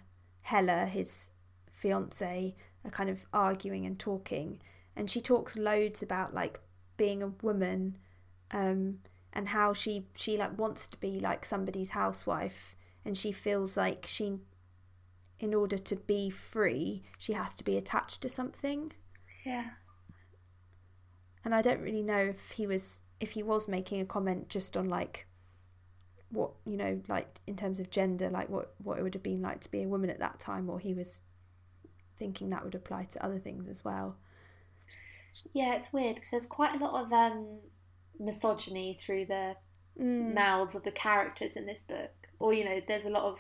Hella, his fiance, are kind of arguing and talking, and she talks loads about like being a woman, um, and how she she like wants to be like somebody's housewife and she feels like she in order to be free she has to be attached to something Yeah. and i don't really know if he was if he was making a comment just on like what you know like in terms of gender like what what it would have been like to be a woman at that time or he was thinking that would apply to other things as well Yeah, it's weird because there's quite a lot of um, misogyny through the Mm. mouths of the characters in this book. Or, you know, there's a lot of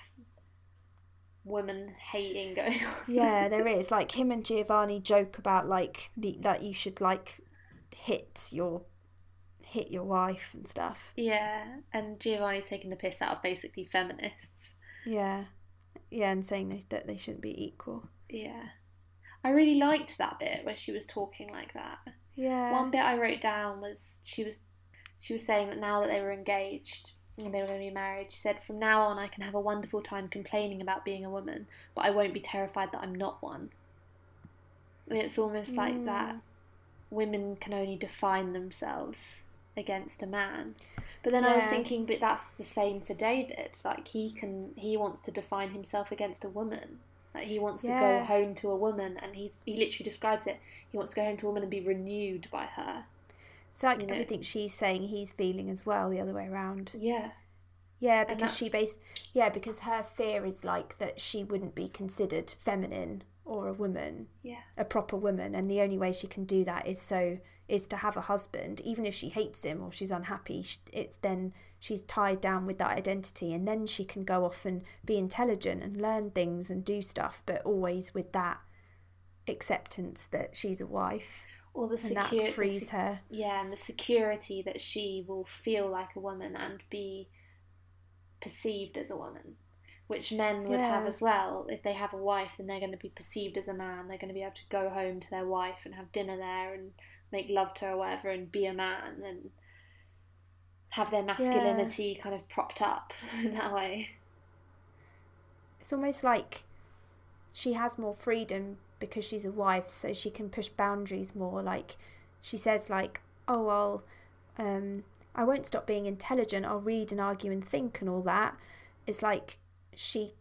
woman hating going on. yeah there is like him and giovanni joke about like the that you should like hit your hit your wife and stuff Yeah, and Giovanni's taking the piss out of basically feminists. Yeah, yeah, and saying that they shouldn't be equal. Yeah. I really liked that bit where she was talking like that. Yeah. One bit I wrote down was she was she was saying that now that they were engaged and they were going to be married, she said, "From now on, I can have a wonderful time complaining about being a woman, but I won't be terrified that I'm not one." And it's almost like Mm. that women can only define themselves against a man. But then I was thinking, but that's the same for David. Like he can, he wants to define himself against a woman. Like he wants to go home to a woman, and he he literally describes it. He wants to go home to a woman and be renewed by her. It's like you know. everything she's saying, he's feeling as well, the other way around. Yeah, Yeah, because she base. Yeah, because her fear is like that she wouldn't be considered feminine or a woman, yeah, a proper woman, and the only way she can do that is so is to have a husband, even if she hates him or she's unhappy. It's then she's tied down with that identity, and then she can go off and be intelligent and learn things and do stuff, but always with that acceptance that she's a wife, or the and that frees sec- her. yeah, and the security that she will feel like a woman and be perceived as a woman, which men would have as well. If they have a wife, then they're going to be perceived as a man. They're going to be able to go home to their wife and have dinner there and make love to her or whatever and be a man and have their masculinity kind of propped up in that way. it's almost like she has more freedom because she's a wife so she can push boundaries more. Like she says like oh well um i won't stop being intelligent. I'll read and argue and think and all that. It's like she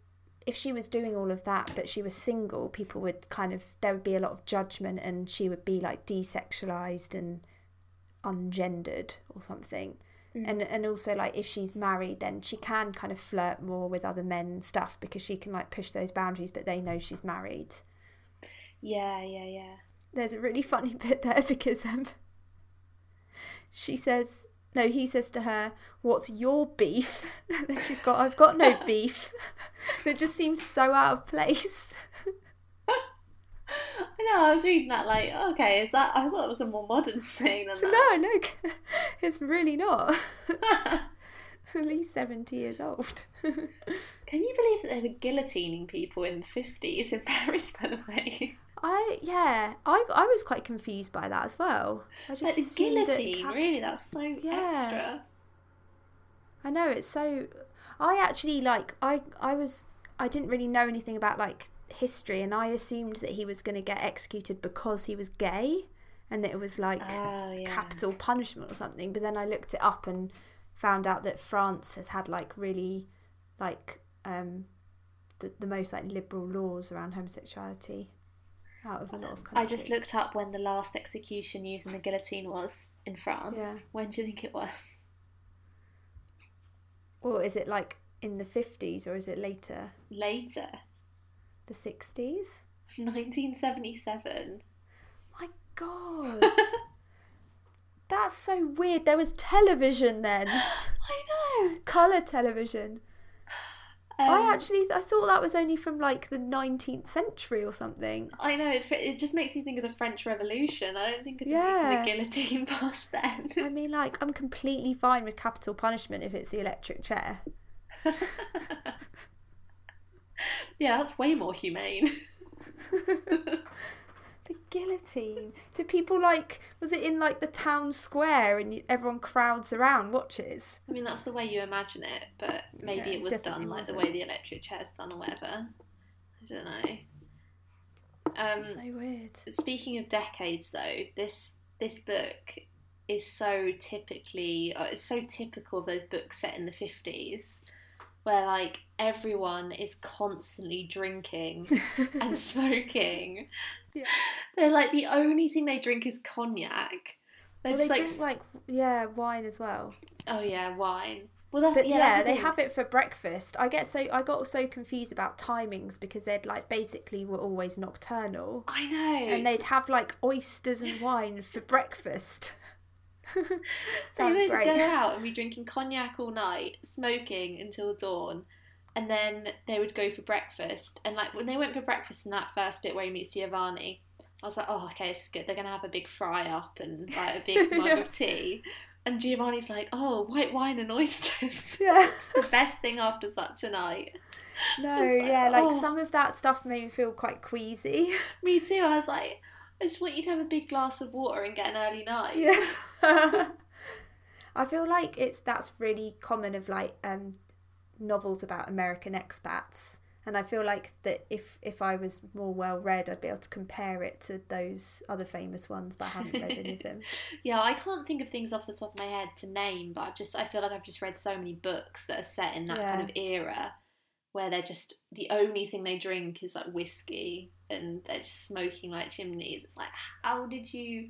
if she was doing all of that but she was single people would kind of there would be a lot of judgment and she would be like desexualized and ungendered or something and and also like if she's married then she can kind of flirt more with other men and stuff because she can like push those boundaries but they know she's married. Yeah, yeah, yeah. there's a really funny bit there because um she says no he says to her what's your beef? And then she's got i've got no beef. And it just seems so out of place I know, I was reading that like, okay, is that I thought it was a more modern saying than that. no no it's really not at least 70 years old Can you believe that they were guillotining people in the fifties in Paris, by the way? I yeah, I I was quite confused by that as well. I just the assumed that guillotine, cap- really, that's so Yeah. extra. I know it's so. I actually like I I was I didn't really know anything about like history, and I assumed that he was going to get executed because he was gay, and that it was like Oh yeah. capital punishment or something. But then I looked it up and found out that France has had like really like um the the most like liberal laws around homosexuality out of a lot of countries. I just looked up when the last execution using the guillotine was in France. Yeah. When do you think it was? Or is it like in the 50s or is it later? Later. The 60s? 1977. My god. That's so weird. There was television then. I know. Colour television. Um, I actually I thought that was only from like the 19th century or something. I know it's, it just makes me think of the French Revolution. I don't think of Yeah. the guillotine past then. I mean like I'm completely fine with capital punishment if it's the electric chair. yeah, that's way more humane. The guillotine. Do people like was it in like the town square and you- everyone crowds around watches? I mean, that's the way you imagine it, but maybe Yeah, it was done like the wasn't. way the electric chair's done or whatever. I don't know. Um, so weird. speaking of decades, though, this this book is so typically uh, it's so typical of those books set in the fifties, where like everyone is constantly drinking and smoking. Yeah. They're like the only thing they drink is cognac. They're Well, they like, drink like yeah wine as well. oh yeah, wine. Well, that's But yeah, yeah, that's they thing. have it for breakfast. I get so I got so confused about timings because they'd like basically were always nocturnal, I know. and they'd have like oysters and wine for breakfast. They Sounds would great. go out and be drinking cognac all night, smoking until dawn, and then they would go for breakfast. And like when they went for breakfast in that first bit where he meets Giovanni, I was like, oh, okay, this is good. They're gonna have a big fry up and like a big mug Yeah. of tea. And Giovanni's like, oh, white wine and oysters. Yeah. the best thing after such a night. No, like, yeah, like oh. some of that stuff made me feel quite queasy. Me too. I was like, I just want you to have a big glass of water and get an early night. Yeah. I feel like it's that's really common of like um novels about American expats. And I feel like that if if I was more well read, I'd be able to compare it to those other famous ones, but I haven't read any of them. Yeah, I can't think of things off the top of my head to name, but I've just I feel like I've just read so many books that are set in that kind of era where they're just the only thing they drink is like whiskey and they're just smoking like chimneys. It's like how did you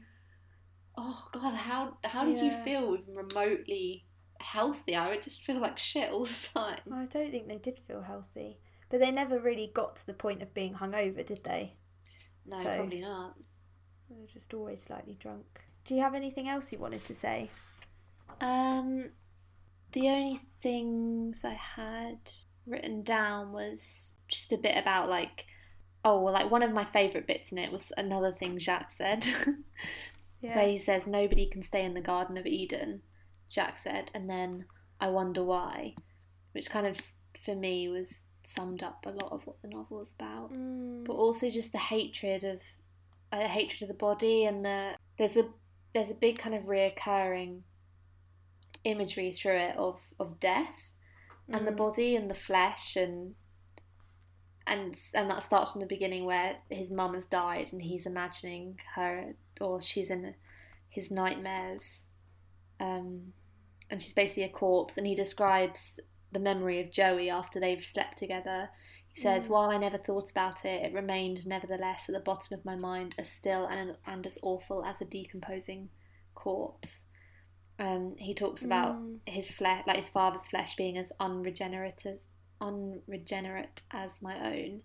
Oh god, how how did you feel remotely healthy? I would just feel like shit all the time. I don't think they did feel healthy, but they never really got to the point of being hungover, did they? No, So- probably not. They were just always slightly drunk. Do you have anything else you wanted to say? Um, the only things I had written down was just a bit about like, oh, well, like one of my favourite bits in it was another thing Jacques said, yeah. where he says nobody can stay in the Garden of Eden. Jacques said, and then I wonder why, which kind of for me was summed up a lot of what the novel was about Mm, but also just the hatred of uh, hatred of the body and the there's a there's a big kind of reoccurring imagery through it of of death and the mm, body and the flesh and and and that starts from the beginning where his mum has died and he's imagining her or she's in his nightmares um and she's basically a corpse and he describes the memory of Joey after they've slept together he says, Mm. While I never thought about it, it remained nevertheless at the bottom of my mind as still and, and as awful as a decomposing corpse. Um, he talks about Mm. his flesh, like his father's flesh, being as unregenerate as, unregenerate as my own.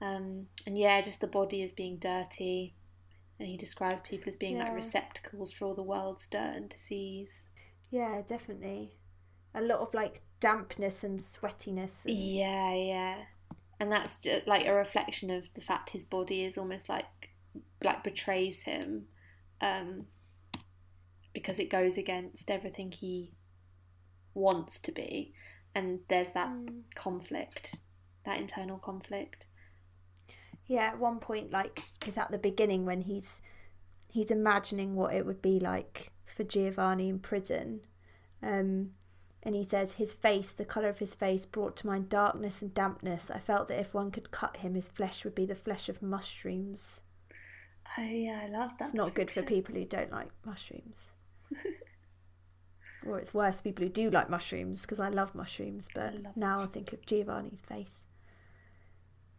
Um, and yeah, just the body as being dirty. And he describes people as being Yeah. like receptacles for all the world's dirt and disease. Yeah, definitely. A lot of like dampness and sweatiness. And, Yeah, yeah. And that's just like a reflection of the fact his body is almost like like betrays him um because it goes against everything he wants to be and there's that Mm. conflict that internal conflict Yeah, at one point, like, is at the beginning when he's he's imagining what it would be like for Giovanni in prison, um, and he says his face, the color of his face, brought to mind darkness and dampness. I felt that if one could cut him, his flesh would be the flesh of mushrooms. oh yeah i love that It's not good for people who don't like mushrooms. or it's worse for people who do like mushrooms because I love mushrooms, but love now I think of Giovanni's face.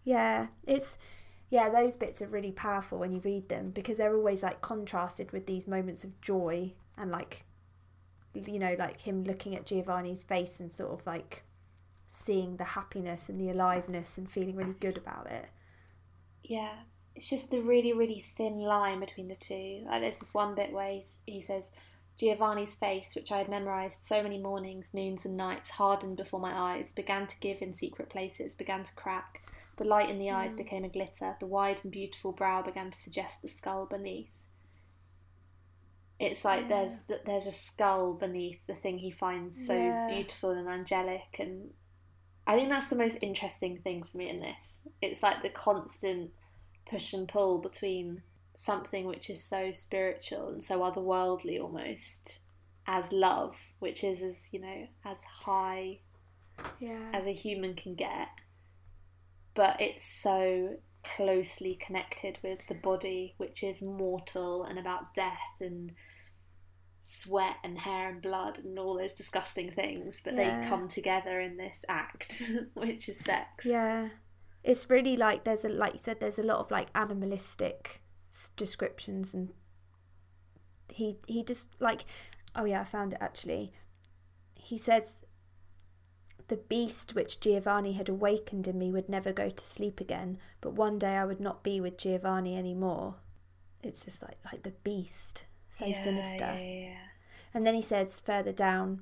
Yeah, it's yeah, those bits are really powerful when you read them because they're always like contrasted with these moments of joy and like you know, like him looking at Giovanni's face and sort of like seeing the happiness and the aliveness and feeling really good about it. Yeah, it's just the really, really thin line between the two. Like there's this one bit where he says, Giovanni's face, which I had memorised so many mornings, noons, and nights, hardened before my eyes, began to give in secret places, began to crack. The light in the eyes Mm. became a glitter. The wide and beautiful brow began to suggest the skull beneath. It's like there's there's a skull beneath the thing he finds so Yeah. beautiful and angelic, and I think that's the most interesting thing for me in this. It's like the constant push and pull between something which is so spiritual and so otherworldly almost as love, which is as you know as high Yeah. as a human can get, but it's so closely connected with the body, which is mortal and about death and sweat and hair and blood and all those disgusting things, but Yeah. they come together in this act, which is sex. Yeah. It's really like there's a like you said there's a lot of like animalistic descriptions and he he just like oh yeah I found it actually. He says the beast which Giovanni had awakened in me would never go to sleep again, but one day I would not be with Giovanni anymore. It's just like like the beast. So Yeah, sinister. Yeah, yeah. And then he says further down,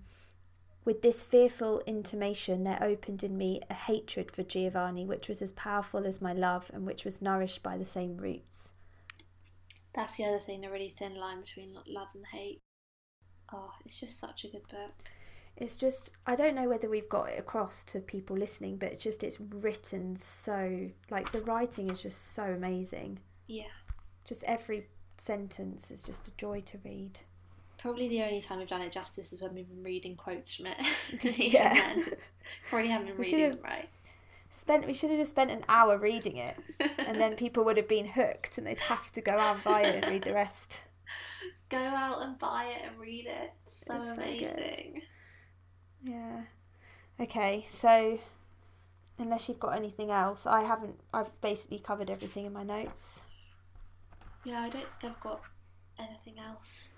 with this fearful intimation, there opened in me a hatred for Giovanni, which was as powerful as my love and which was nourished by the same roots. That's the other thing, the really thin line between love and hate. Oh, it's just such a good book. It's just, I don't know whether we've got it across to people listening, but it's just, it's written so, like, the writing is just so amazing. Yeah. Just every sentence is just a joy to read. Probably the only time we've done it justice is when we've been reading quotes from it. Yeah. Probably haven't been We reading should've- them right. Spent we should have just spent an hour reading it, and then people would have been hooked, and they'd have to go out and buy it and read the rest. Go out and buy it and read it. So It's so amazing. Yeah. Okay, so unless you've got anything else, I haven't. I've basically covered everything in my notes. Yeah, I don't think I've got anything else.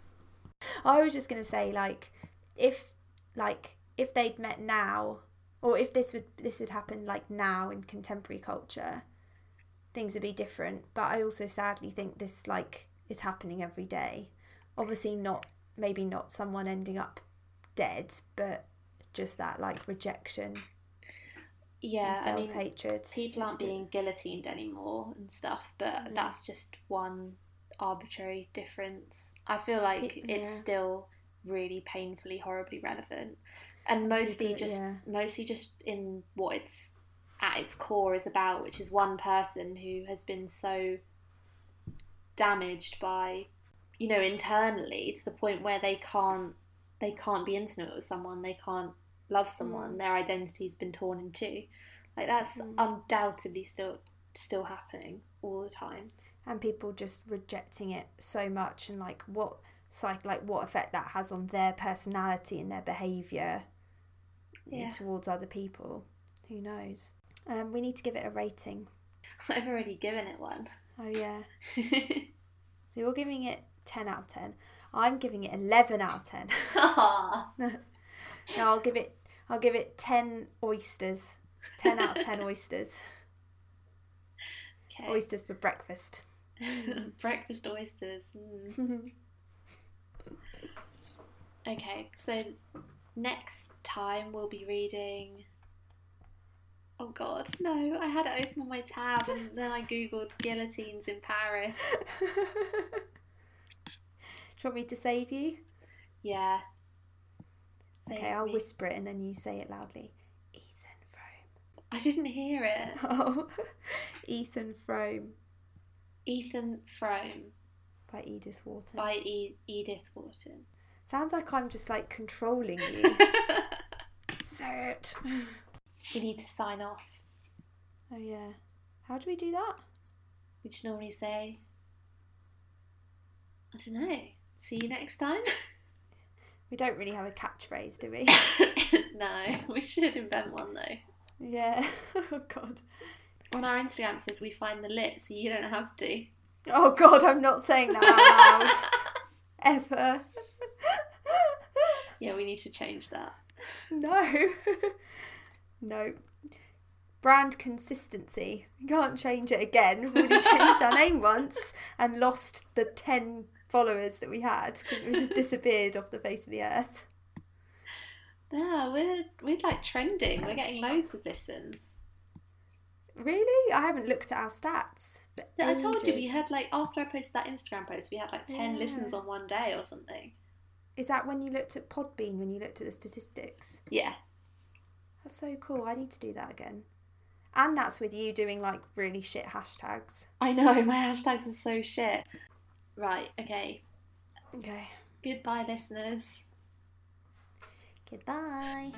I was just gonna say, like, if like if they'd met now, or if this would this had happened like now in contemporary culture, things would be different. But I also sadly think this like is happening every day. Obviously, not maybe not someone ending up dead, but just that like rejection Yeah, I mean, hatred. people aren't being guillotined anymore and stuff, but Yeah. that's just one arbitrary difference. I feel like Pe- it's yeah. still really painfully, horribly relevant, and mostly just yeah. mostly just in what it's at its core is about, which is one person who has been so damaged by, you know, internally to the point where they can't they can't be intimate with someone, they can't love someone, Mm. their identity's been torn in two. Like that's Mm. undoubtedly still still happening all the time. and people just rejecting it so much and like what psych like what effect that has on their personality and their behavior Yeah. towards other people who knows um, we need to give it a rating I've already given it one. oh yeah so you're giving it 10 out of 10 i'm giving it 11 out of 10 Aw. no i'll give it i'll give it 10 oysters 10 out of 10 oysters okay. oysters for breakfast Breakfast oysters. Mm. Okay, so next time we'll be reading. Oh God, no! I had it open on my tab and then I googled guillotines in Paris. Do you want me to save you? Yeah. Okay, Save I'll me. whisper it and then you say it loudly. Ethan Frome. I didn't hear it. Oh, Ethan Frome Ethan Frome by Edith Wharton. by e- Edith Wharton. Sounds like I'm just like controlling you. Say it. we need to sign off. Oh yeah. How do we do that? We just normally say, I don't know. See you next time. We don't really have a catchphrase, do we? no, we should invent one though. yeah. Oh god. On our Instagram says we find the lit, so you don't have to. Oh god, I'm not saying that out loud. Ever. yeah, we need to change that. No. no. Brand consistency. We can't change it again. We've already changed our name once and lost the 10 followers that we had because we just disappeared off the face of the earth. Yeah, we're we're like trending. We're getting loads of listens. Really? I haven't looked at our stats. I told you we had like after I posted that Instagram post, we had like ten Yeah. listens on one day or something. Is that when you looked at Podbean, when you looked at the statistics? Yeah. That's so cool. I need to do that again. And that's with you doing like really shit hashtags. I know, my hashtags are so shit. Right, okay. Okay. Goodbye listeners. Goodbye.